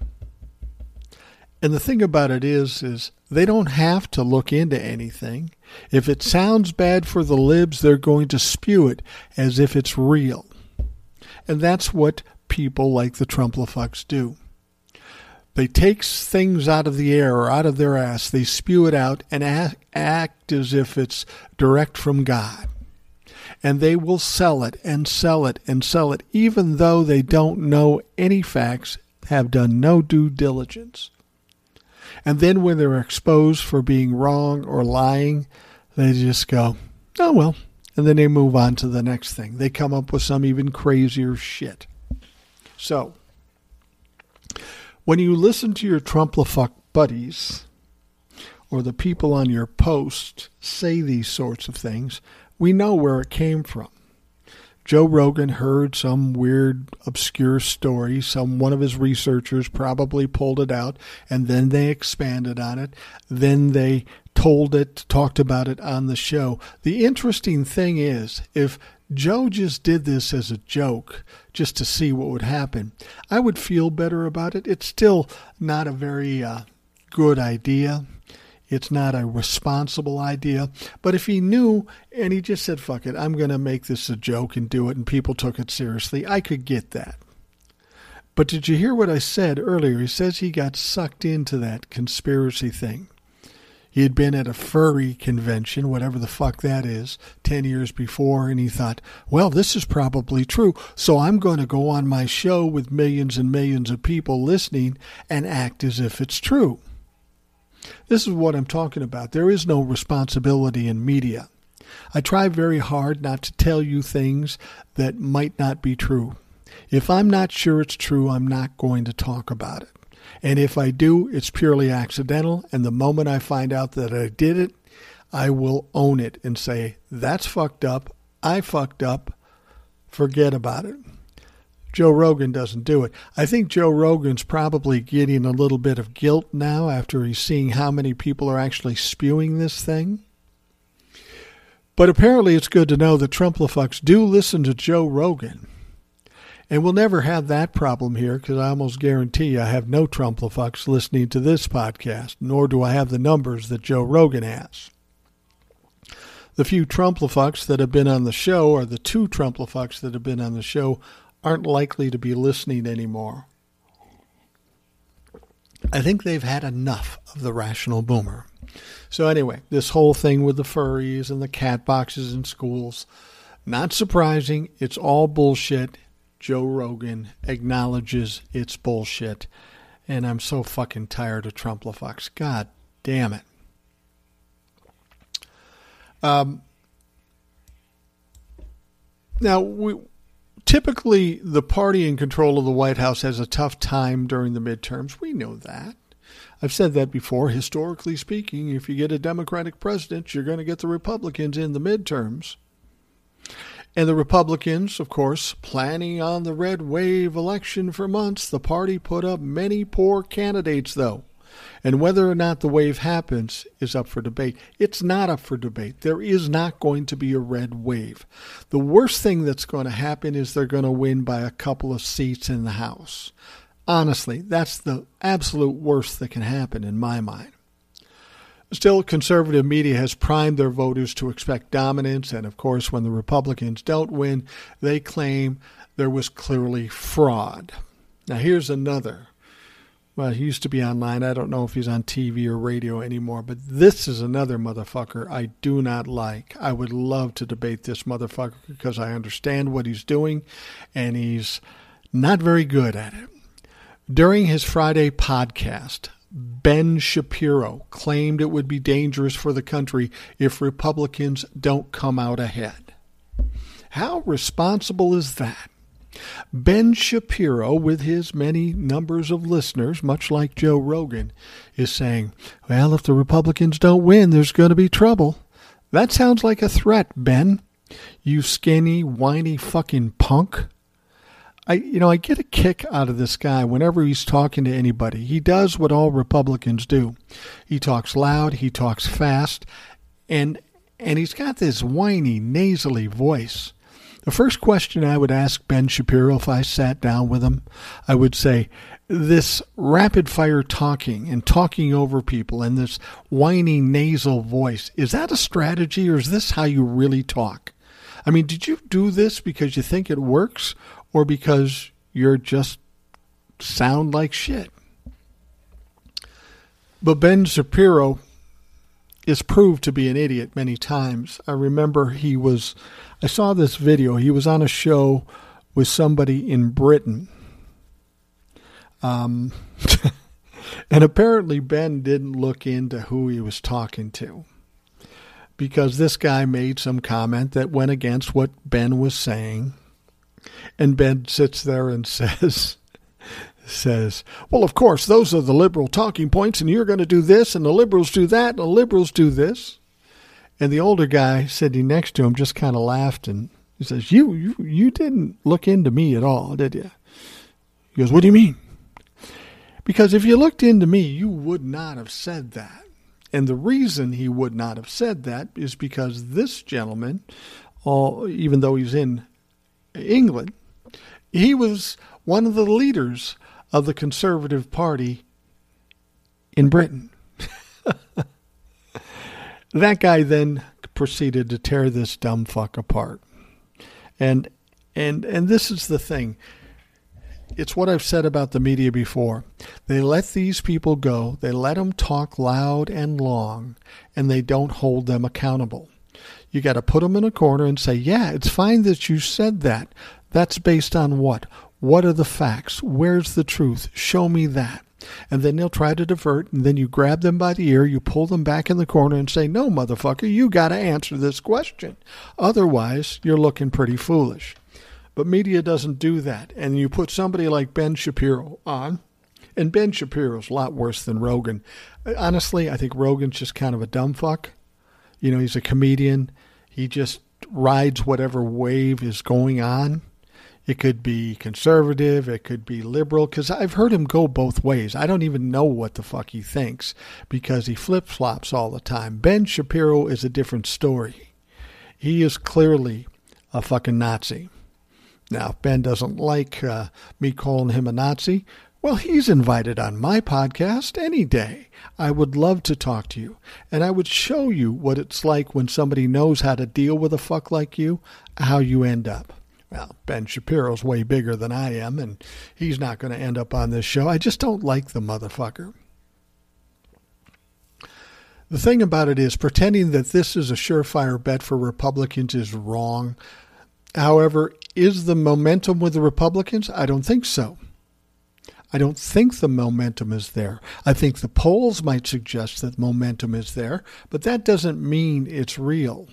And the thing about it is, is they don't have to look into anything. If it sounds bad for the libs, they're going to spew it as if it's real. And that's what people like the Trumplafucks do. They take things out of the air or out of their ass, they spew it out and act, act as if it's direct from God. And they will sell it and sell it and sell it, even though they don't know any facts, have done no due diligence. And then when they're exposed for being wrong or lying, they just go, oh, well. And then they move on to the next thing. They come up with some even crazier shit. So, when you listen to your Trumplafuck buddies or the people on your post say these sorts of things, we know where it came from. Joe Rogan heard some weird, obscure story. Some one of his researchers probably pulled it out, and then they expanded on it. Then they told it, talked about it on the show. The interesting thing is, if Joe just did this as a joke, just to see what would happen, I would feel better about it. It's still not a very uh, good idea. It's not a responsible idea. But if he knew and he just said, fuck it, I'm going to make this a joke and do it, and people took it seriously, I could get that. But did you hear what I said earlier? He says he got sucked into that conspiracy thing. He had been at a furry convention, whatever the fuck that is, 10 years before, and he thought, well, this is probably true, so I'm going to go on my show with millions and millions of people listening and act as if it's true. This is what I'm talking about. There is no responsibility in media. I try very hard not to tell you things that might not be true. If I'm not sure it's true, I'm not going to talk about it. And if I do, it's purely accidental. And the moment I find out that I did it, I will own it and say, that's fucked up. I fucked up. Forget about it. Joe Rogan doesn't do it. I think Joe Rogan's probably getting a little bit of guilt now after he's seeing how many people are actually spewing this thing. But apparently, it's good to know that Trumplafucks do listen to Joe Rogan. And we'll never have that problem here because I almost guarantee I have no Trumplafucks listening to this podcast, nor do I have the numbers that Joe Rogan has. The few Trumplafucks that have been on the show, or the two Trumplafucks that have been on the show, aren't likely to be listening anymore. I think they've had enough of the rational boomer. So, anyway, this whole thing with the furries and the cat boxes in schools, not surprising. It's all bullshit. Joe Rogan acknowledges it's bullshit. And I'm so fucking tired of Trumplafucks. God damn it. Um, now, we, typically the party in control of the White House has a tough time during the midterms. We know that. I've said that before. Historically speaking, if you get a Democratic president, you're going to get the Republicans in the midterms. And the Republicans, of course, planning on the red wave election for months, the party put up many poor candidates, though. And whether or not the wave happens is up for debate. It's not up for debate. There is not going to be a red wave. The worst thing that's going to happen is they're going to win by a couple of seats in the House. Honestly, that's the absolute worst that can happen in my mind. Still, conservative media has primed their voters to expect dominance, and of course, when the Republicans don't win, they claim there was clearly fraud. Now, here's another well, he used to be online. I don't know if he's on TV or radio anymore, but this is another motherfucker I do not like. I would love to debate this motherfucker because I understand what he's doing and he's not very good at it. During his Friday podcast, Ben Shapiro claimed it would be dangerous for the country if Republicans don't come out ahead. How responsible is that? Ben Shapiro, with his many numbers of listeners, much like Joe Rogan, is saying, Well, if the Republicans don't win, there's going to be trouble. That sounds like a threat, Ben. You skinny, whiny fucking punk. I, you know, I get a kick out of this guy whenever he's talking to anybody. He does what all Republicans do. He talks loud, he talks fast, and and he's got this whiny, nasally voice. The first question I would ask Ben Shapiro if I sat down with him, I would say, This rapid fire talking and talking over people and this whiny nasal voice, is that a strategy or is this how you really talk? I mean, did you do this because you think it works or because you're just sound like shit? But Ben Shapiro is proved to be an idiot many times. I remember he was, I saw this video. He was on a show with somebody in Britain. Um, and apparently, Ben didn't look into who he was talking to because this guy made some comment that went against what Ben was saying. And Ben sits there and says, says, Well, of course, those are the liberal talking points, and you're going to do this, and the liberals do that, and the liberals do this. And the older guy sitting next to him just kind of laughed and he says, you, you, you didn't look into me at all, did you? He goes, What do you mean? Because if you looked into me, you would not have said that. And the reason he would not have said that is because this gentleman, all, even though he's in England, he was one of the leaders of the Conservative Party in Britain. that guy then proceeded to tear this dumb fuck apart. And and and this is the thing. It's what I've said about the media before. They let these people go, they let them talk loud and long, and they don't hold them accountable. You got to put them in a corner and say, "Yeah, it's fine that you said that. That's based on what? What are the facts? Where's the truth? Show me that. And then they'll try to divert, and then you grab them by the ear, you pull them back in the corner, and say, No, motherfucker, you got to answer this question. Otherwise, you're looking pretty foolish. But media doesn't do that. And you put somebody like Ben Shapiro on, and Ben Shapiro's a lot worse than Rogan. Honestly, I think Rogan's just kind of a dumb fuck. You know, he's a comedian. He just rides whatever wave is going on. It could be conservative, it could be liberal, because I've heard him go both ways. I don't even know what the fuck he thinks because he flip flops all the time. Ben Shapiro is a different story. He is clearly a fucking Nazi. Now, if Ben doesn't like uh, me calling him a Nazi, well, he's invited on my podcast any day. I would love to talk to you, and I would show you what it's like when somebody knows how to deal with a fuck like you, how you end up. Well, Ben Shapiro's way bigger than I am, and he's not going to end up on this show. I just don't like the motherfucker. The thing about it is, pretending that this is a surefire bet for Republicans is wrong. However, is the momentum with the Republicans? I don't think so. I don't think the momentum is there. I think the polls might suggest that momentum is there, but that doesn't mean it's real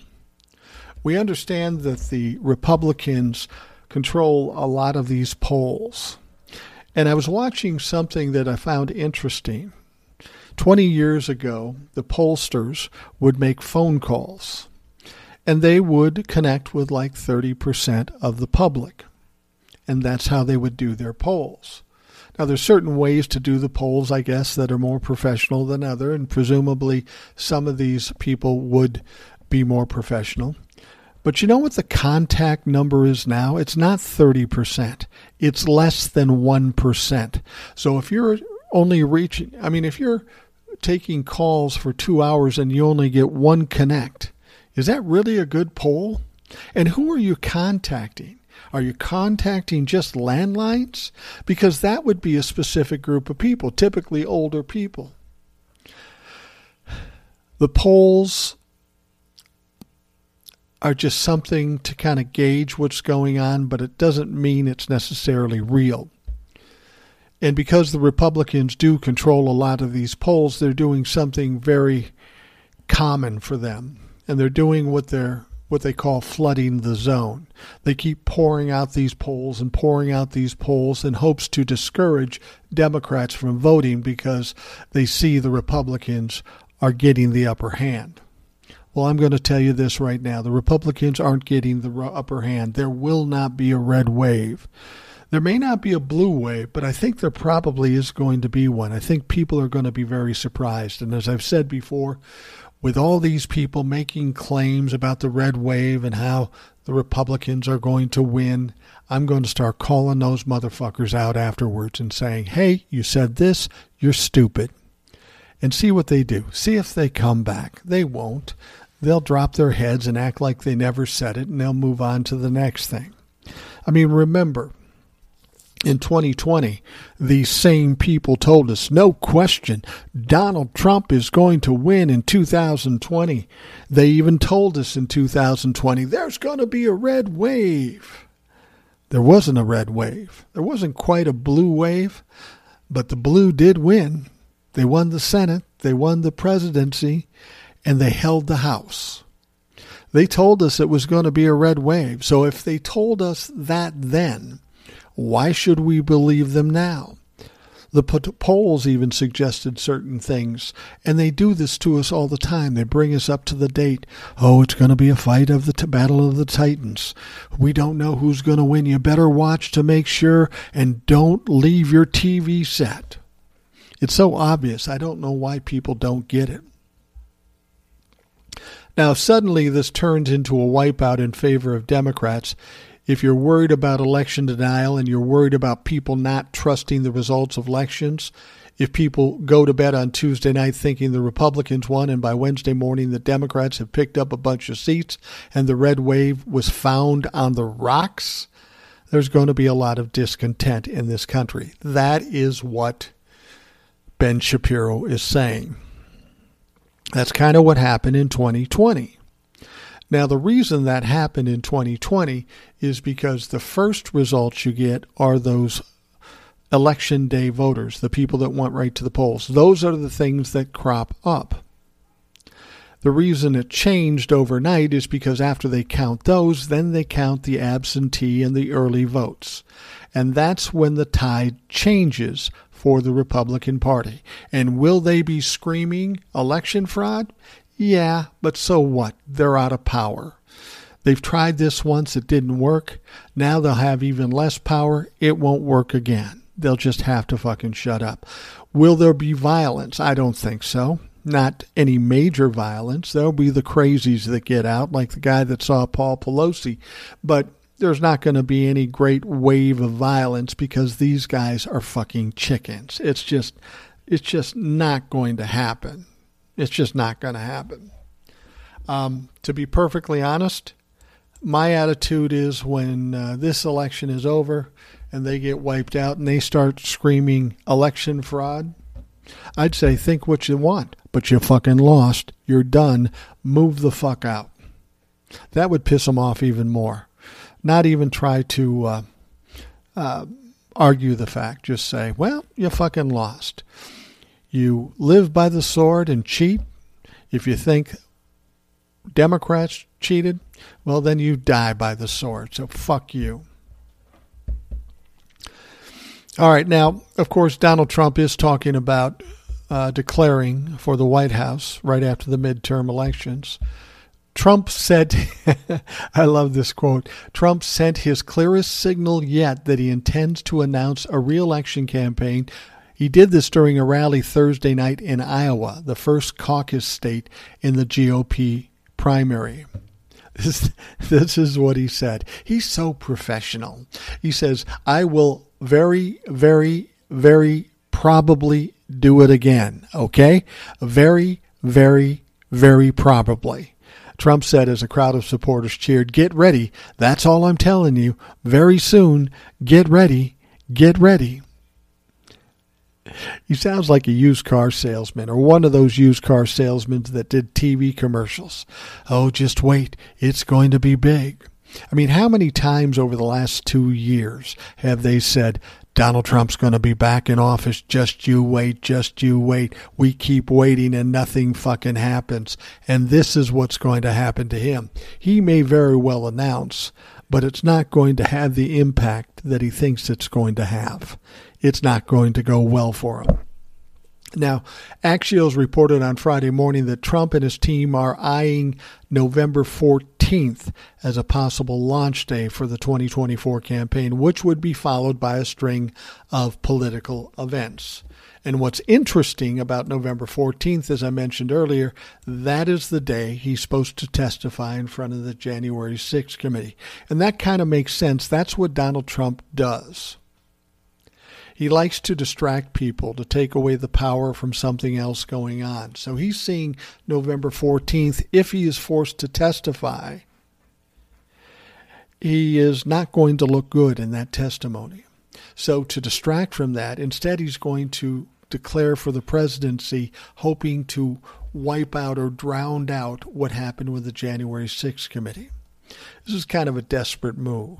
we understand that the Republicans control a lot of these polls. And I was watching something that I found interesting. 20 years ago, the pollsters would make phone calls and they would connect with like 30% of the public. And that's how they would do their polls. Now, there's certain ways to do the polls, I guess, that are more professional than other, and presumably some of these people would be more professional. But you know what the contact number is now? It's not 30%. It's less than 1%. So if you're only reaching, I mean, if you're taking calls for two hours and you only get one connect, is that really a good poll? And who are you contacting? Are you contacting just landlines? Because that would be a specific group of people, typically older people. The polls are just something to kind of gauge what's going on, but it doesn't mean it's necessarily real. And because the Republicans do control a lot of these polls, they're doing something very common for them. And they're doing what they're what they call flooding the zone. They keep pouring out these polls and pouring out these polls in hopes to discourage Democrats from voting because they see the Republicans are getting the upper hand. Well, I'm going to tell you this right now. The Republicans aren't getting the upper hand. There will not be a red wave. There may not be a blue wave, but I think there probably is going to be one. I think people are going to be very surprised. And as I've said before, with all these people making claims about the red wave and how the Republicans are going to win, I'm going to start calling those motherfuckers out afterwards and saying, hey, you said this, you're stupid. And see what they do. See if they come back. They won't. They'll drop their heads and act like they never said it, and they'll move on to the next thing. I mean, remember, in 2020, these same people told us, no question, Donald Trump is going to win in 2020. They even told us in 2020, there's going to be a red wave. There wasn't a red wave. There wasn't quite a blue wave, but the blue did win. They won the Senate, they won the presidency, and they held the House. They told us it was going to be a red wave. So if they told us that then, why should we believe them now? The polls even suggested certain things, and they do this to us all the time. They bring us up to the date. Oh, it's going to be a fight of the t- Battle of the Titans. We don't know who's going to win. You better watch to make sure, and don't leave your TV set. It's so obvious. I don't know why people don't get it. Now, suddenly this turns into a wipeout in favor of Democrats if you're worried about election denial and you're worried about people not trusting the results of elections, if people go to bed on Tuesday night thinking the Republicans won and by Wednesday morning the Democrats have picked up a bunch of seats and the red wave was found on the rocks, there's going to be a lot of discontent in this country. That is what Ben Shapiro is saying. That's kind of what happened in 2020. Now, the reason that happened in 2020 is because the first results you get are those election day voters, the people that went right to the polls. Those are the things that crop up. The reason it changed overnight is because after they count those, then they count the absentee and the early votes. And that's when the tide changes for the Republican Party. And will they be screaming election fraud? Yeah, but so what? They're out of power. They've tried this once, it didn't work. Now they'll have even less power. It won't work again. They'll just have to fucking shut up. Will there be violence? I don't think so. Not any major violence. There'll be the crazies that get out, like the guy that saw Paul Pelosi. But there's not going to be any great wave of violence because these guys are fucking chickens. It's just it's just not going to happen. It's just not going to happen. Um, to be perfectly honest, my attitude is when uh, this election is over and they get wiped out and they start screaming election fraud, I'd say think what you want, but you fucking lost. You're done. Move the fuck out. That would piss them off even more. Not even try to uh, uh, argue the fact. Just say, well, you fucking lost. You live by the sword and cheat. If you think Democrats cheated, well, then you die by the sword. So fuck you. All right. Now, of course, Donald Trump is talking about uh, declaring for the White House right after the midterm elections. Trump said, I love this quote Trump sent his clearest signal yet that he intends to announce a reelection campaign he did this during a rally Thursday night in Iowa, the first caucus state in the GOP primary. This, this is what he said. He's so professional. He says, I will very, very, very probably do it again. Okay? Very, very, very probably. Trump said as a crowd of supporters cheered, Get ready. That's all I'm telling you. Very soon. Get ready. Get ready. He sounds like a used car salesman or one of those used car salesmen that did TV commercials. Oh, just wait. It's going to be big. I mean, how many times over the last two years have they said, Donald Trump's going to be back in office. Just you wait, just you wait. We keep waiting and nothing fucking happens. And this is what's going to happen to him. He may very well announce, but it's not going to have the impact that he thinks it's going to have it's not going to go well for him. Now, Axios reported on Friday morning that Trump and his team are eyeing November 14th as a possible launch day for the 2024 campaign, which would be followed by a string of political events. And what's interesting about November 14th, as I mentioned earlier, that is the day he's supposed to testify in front of the January 6th committee. And that kind of makes sense. That's what Donald Trump does. He likes to distract people, to take away the power from something else going on. So he's seeing November 14th, if he is forced to testify, he is not going to look good in that testimony. So, to distract from that, instead, he's going to declare for the presidency, hoping to wipe out or drown out what happened with the January 6th committee. This is kind of a desperate move,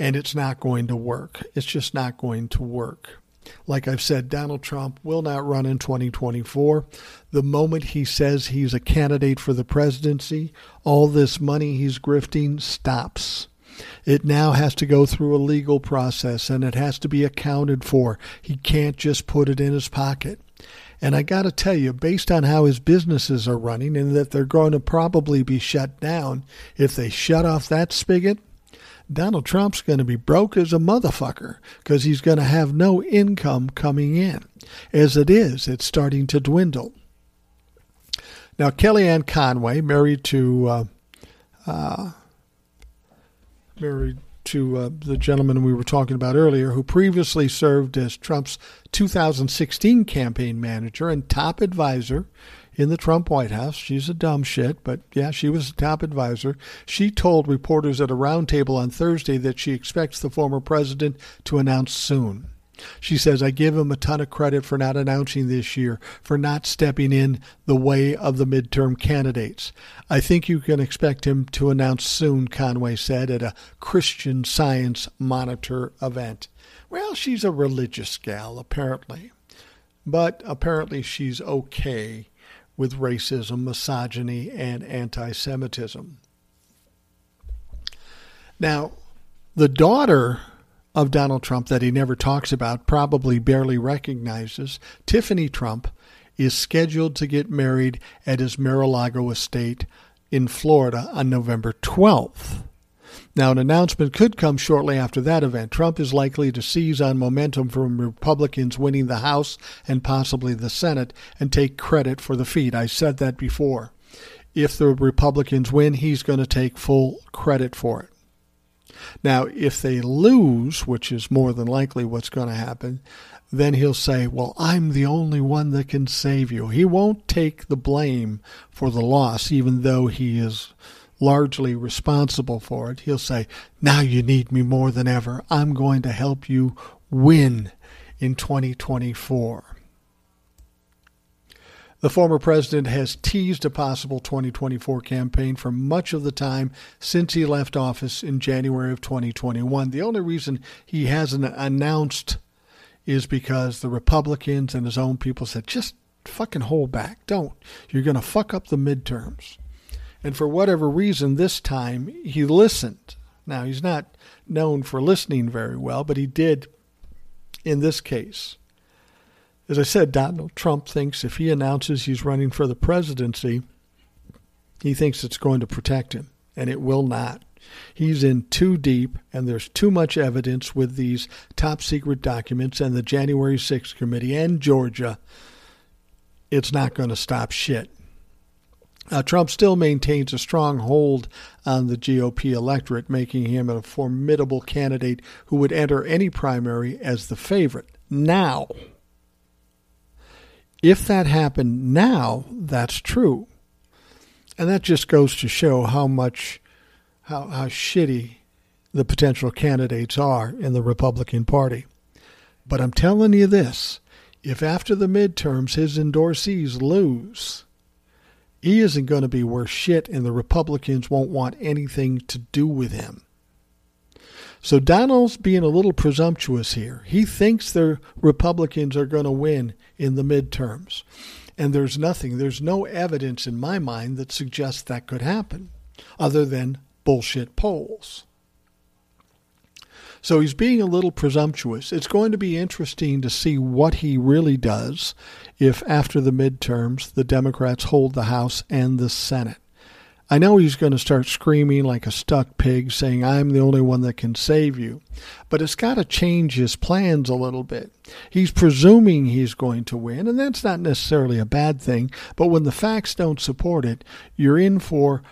and it's not going to work. It's just not going to work. Like I've said, Donald Trump will not run in 2024. The moment he says he's a candidate for the presidency, all this money he's grifting stops. It now has to go through a legal process and it has to be accounted for. He can't just put it in his pocket. And I got to tell you, based on how his businesses are running and that they're going to probably be shut down, if they shut off that spigot, Donald Trump's going to be broke as a motherfucker because he's going to have no income coming in. As it is, it's starting to dwindle. Now, Kellyanne Conway, married to uh, uh, married to uh, the gentleman we were talking about earlier, who previously served as Trump's 2016 campaign manager and top advisor in the Trump White House. She's a dumb shit, but yeah, she was a top advisor. She told reporters at a roundtable on Thursday that she expects the former president to announce soon. She says, I give him a ton of credit for not announcing this year, for not stepping in the way of the midterm candidates. I think you can expect him to announce soon, Conway said at a Christian Science Monitor event. Well, she's a religious gal, apparently. But apparently she's okay with racism, misogyny, and anti Semitism. Now, the daughter of Donald Trump that he never talks about, probably barely recognizes, Tiffany Trump, is scheduled to get married at his Mar-a-Lago estate in Florida on November 12th. Now, an announcement could come shortly after that event. Trump is likely to seize on momentum from Republicans winning the House and possibly the Senate and take credit for the feat. I said that before. If the Republicans win, he's going to take full credit for it. Now, if they lose, which is more than likely what's going to happen, then he'll say, Well, I'm the only one that can save you. He won't take the blame for the loss, even though he is largely responsible for it. He'll say, Now you need me more than ever. I'm going to help you win in 2024. The former president has teased a possible 2024 campaign for much of the time since he left office in January of 2021. The only reason he hasn't announced is because the Republicans and his own people said, just fucking hold back. Don't. You're going to fuck up the midterms. And for whatever reason, this time he listened. Now, he's not known for listening very well, but he did in this case. As I said, Donald Trump thinks if he announces he's running for the presidency, he thinks it's going to protect him, and it will not. He's in too deep, and there's too much evidence with these top secret documents and the January 6th committee and Georgia. It's not going to stop shit. Uh, Trump still maintains a strong hold on the GOP electorate, making him a formidable candidate who would enter any primary as the favorite. Now, if that happened now, that's true. And that just goes to show how much, how, how shitty the potential candidates are in the Republican Party. But I'm telling you this if after the midterms his endorsees lose, he isn't going to be worth shit, and the Republicans won't want anything to do with him. So Donald's being a little presumptuous here. He thinks the Republicans are going to win in the midterms. And there's nothing, there's no evidence in my mind that suggests that could happen other than bullshit polls. So he's being a little presumptuous. It's going to be interesting to see what he really does if after the midterms the Democrats hold the House and the Senate. I know he's going to start screaming like a stuck pig, saying, I'm the only one that can save you. But it's got to change his plans a little bit. He's presuming he's going to win, and that's not necessarily a bad thing. But when the facts don't support it, you're in for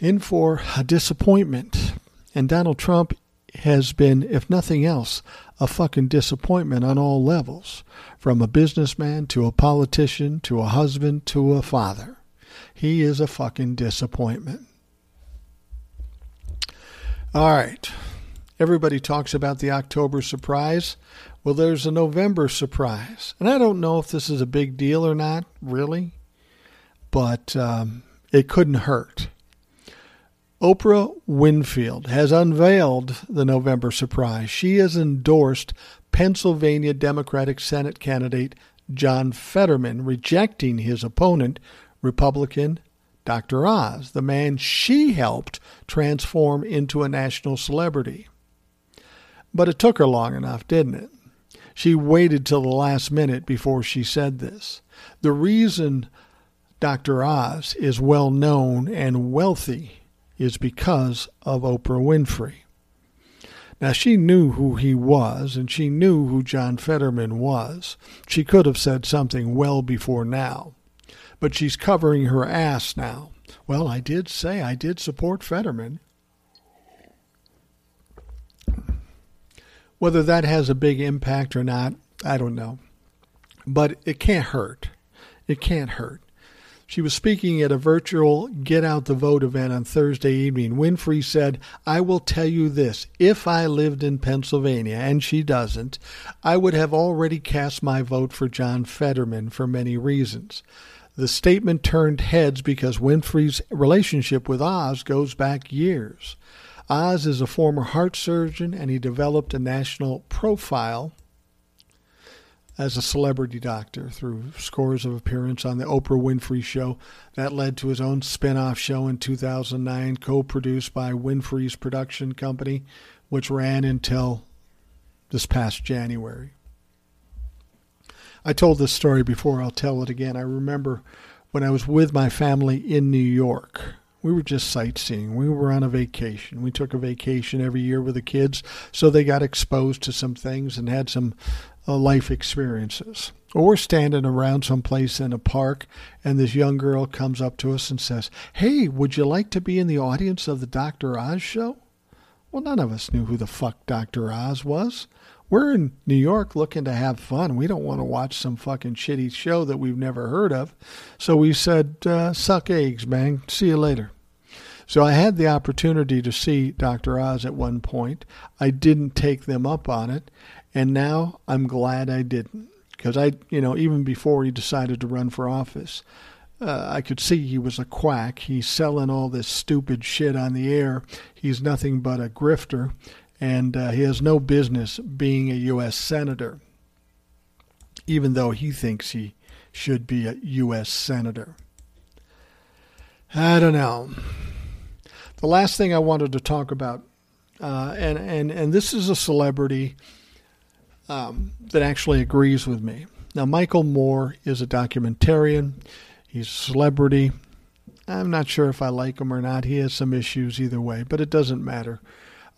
in for a disappointment. And Donald Trump has been, if nothing else, a fucking disappointment on all levels, from a businessman to a politician to a husband to a father. He is a fucking disappointment. All right. Everybody talks about the October surprise. Well, there's a November surprise. And I don't know if this is a big deal or not, really, but um, it couldn't hurt. Oprah Winfrey has unveiled the November surprise. She has endorsed Pennsylvania Democratic Senate candidate John Fetterman, rejecting his opponent, Republican Dr. Oz, the man she helped transform into a national celebrity. But it took her long enough, didn't it? She waited till the last minute before she said this. The reason Dr. Oz is well known and wealthy is because of Oprah Winfrey. Now, she knew who he was, and she knew who John Fetterman was. She could have said something well before now. But she's covering her ass now. Well, I did say I did support Fetterman. Whether that has a big impact or not, I don't know. But it can't hurt. It can't hurt. She was speaking at a virtual Get Out the Vote event on Thursday evening. Winfrey said, I will tell you this if I lived in Pennsylvania, and she doesn't, I would have already cast my vote for John Fetterman for many reasons. The statement turned heads because Winfrey's relationship with Oz goes back years. Oz is a former heart surgeon and he developed a national profile as a celebrity doctor through scores of appearances on the Oprah Winfrey Show. That led to his own spin off show in 2009, co produced by Winfrey's production company, which ran until this past January. I told this story before, I'll tell it again. I remember when I was with my family in New York. We were just sightseeing. We were on a vacation. We took a vacation every year with the kids, so they got exposed to some things and had some uh, life experiences. Or we're standing around someplace in a park, and this young girl comes up to us and says, Hey, would you like to be in the audience of the Dr. Oz show? Well, none of us knew who the fuck Dr. Oz was. We're in New York looking to have fun. We don't want to watch some fucking shitty show that we've never heard of. So we said, uh, suck eggs, man. See you later. So I had the opportunity to see Dr. Oz at one point. I didn't take them up on it. And now I'm glad I didn't. Because I, you know, even before he decided to run for office, uh, I could see he was a quack. He's selling all this stupid shit on the air. He's nothing but a grifter, and uh, he has no business being a U.S. Senator, even though he thinks he should be a U.S. Senator. I don't know. The last thing I wanted to talk about, uh, and, and, and this is a celebrity um, that actually agrees with me. Now, Michael Moore is a documentarian, he's a celebrity. I'm not sure if I like him or not. He has some issues either way, but it doesn't matter.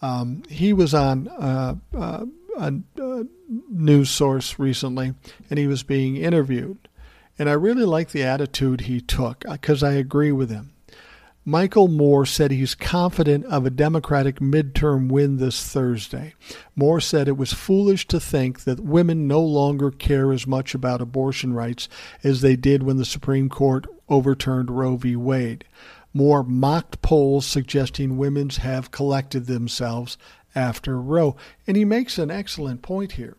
Um, he was on uh, uh, a, a news source recently, and he was being interviewed. And I really like the attitude he took because I agree with him. Michael Moore said he's confident of a Democratic midterm win this Thursday. Moore said it was foolish to think that women no longer care as much about abortion rights as they did when the Supreme Court overturned Roe v. Wade. Moore mocked polls suggesting women's have collected themselves after Roe. And he makes an excellent point here.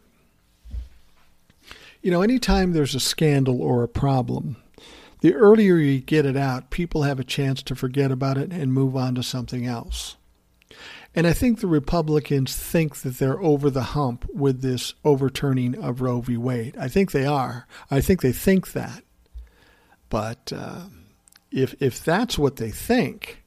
You know, anytime there's a scandal or a problem, the earlier you get it out, people have a chance to forget about it and move on to something else. And I think the Republicans think that they're over the hump with this overturning of Roe v. Wade. I think they are. I think they think that. But uh, if if that's what they think,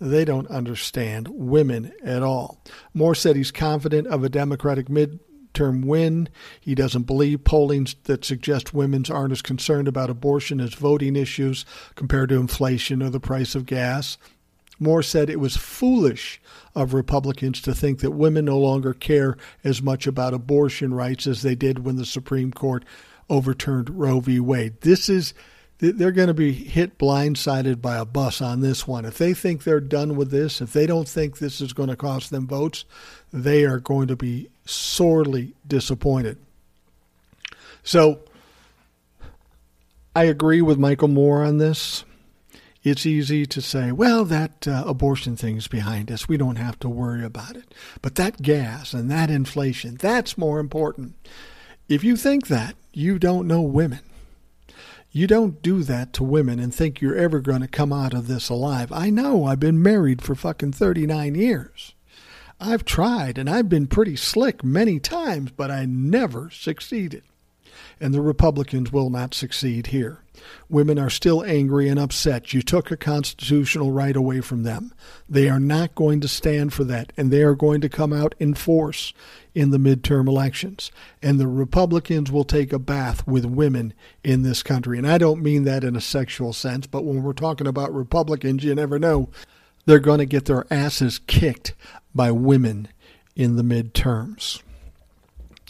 they don't understand women at all. Moore said he's confident of a Democratic mid midterm win. He doesn't believe polling that suggests women aren't as concerned about abortion as voting issues compared to inflation or the price of gas. Moore said it was foolish of Republicans to think that women no longer care as much about abortion rights as they did when the Supreme Court overturned Roe v. Wade. This is they're going to be hit blindsided by a bus on this one. If they think they're done with this, if they don't think this is going to cost them votes, they are going to be sorely disappointed. So I agree with Michael Moore on this. It's easy to say, well, that uh, abortion thing's behind us. We don't have to worry about it. But that gas and that inflation, that's more important. If you think that, you don't know women. You don't do that to women and think you're ever going to come out of this alive. I know. I've been married for fucking 39 years. I've tried and I've been pretty slick many times, but I never succeeded. And the Republicans will not succeed here. Women are still angry and upset. You took a constitutional right away from them. They are not going to stand for that, and they are going to come out in force in the midterm elections. And the Republicans will take a bath with women in this country. And I don't mean that in a sexual sense, but when we're talking about Republicans, you never know. They're going to get their asses kicked by women in the midterms.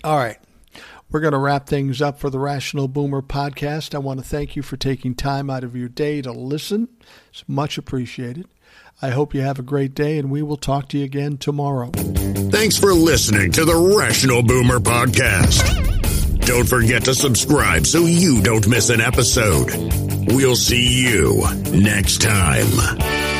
All right. We're going to wrap things up for the Rational Boomer podcast. I want to thank you for taking time out of your day to listen. It's much appreciated. I hope you have a great day, and we will talk to you again tomorrow. Thanks for listening to the Rational Boomer podcast. Don't forget to subscribe so you don't miss an episode. We'll see you next time.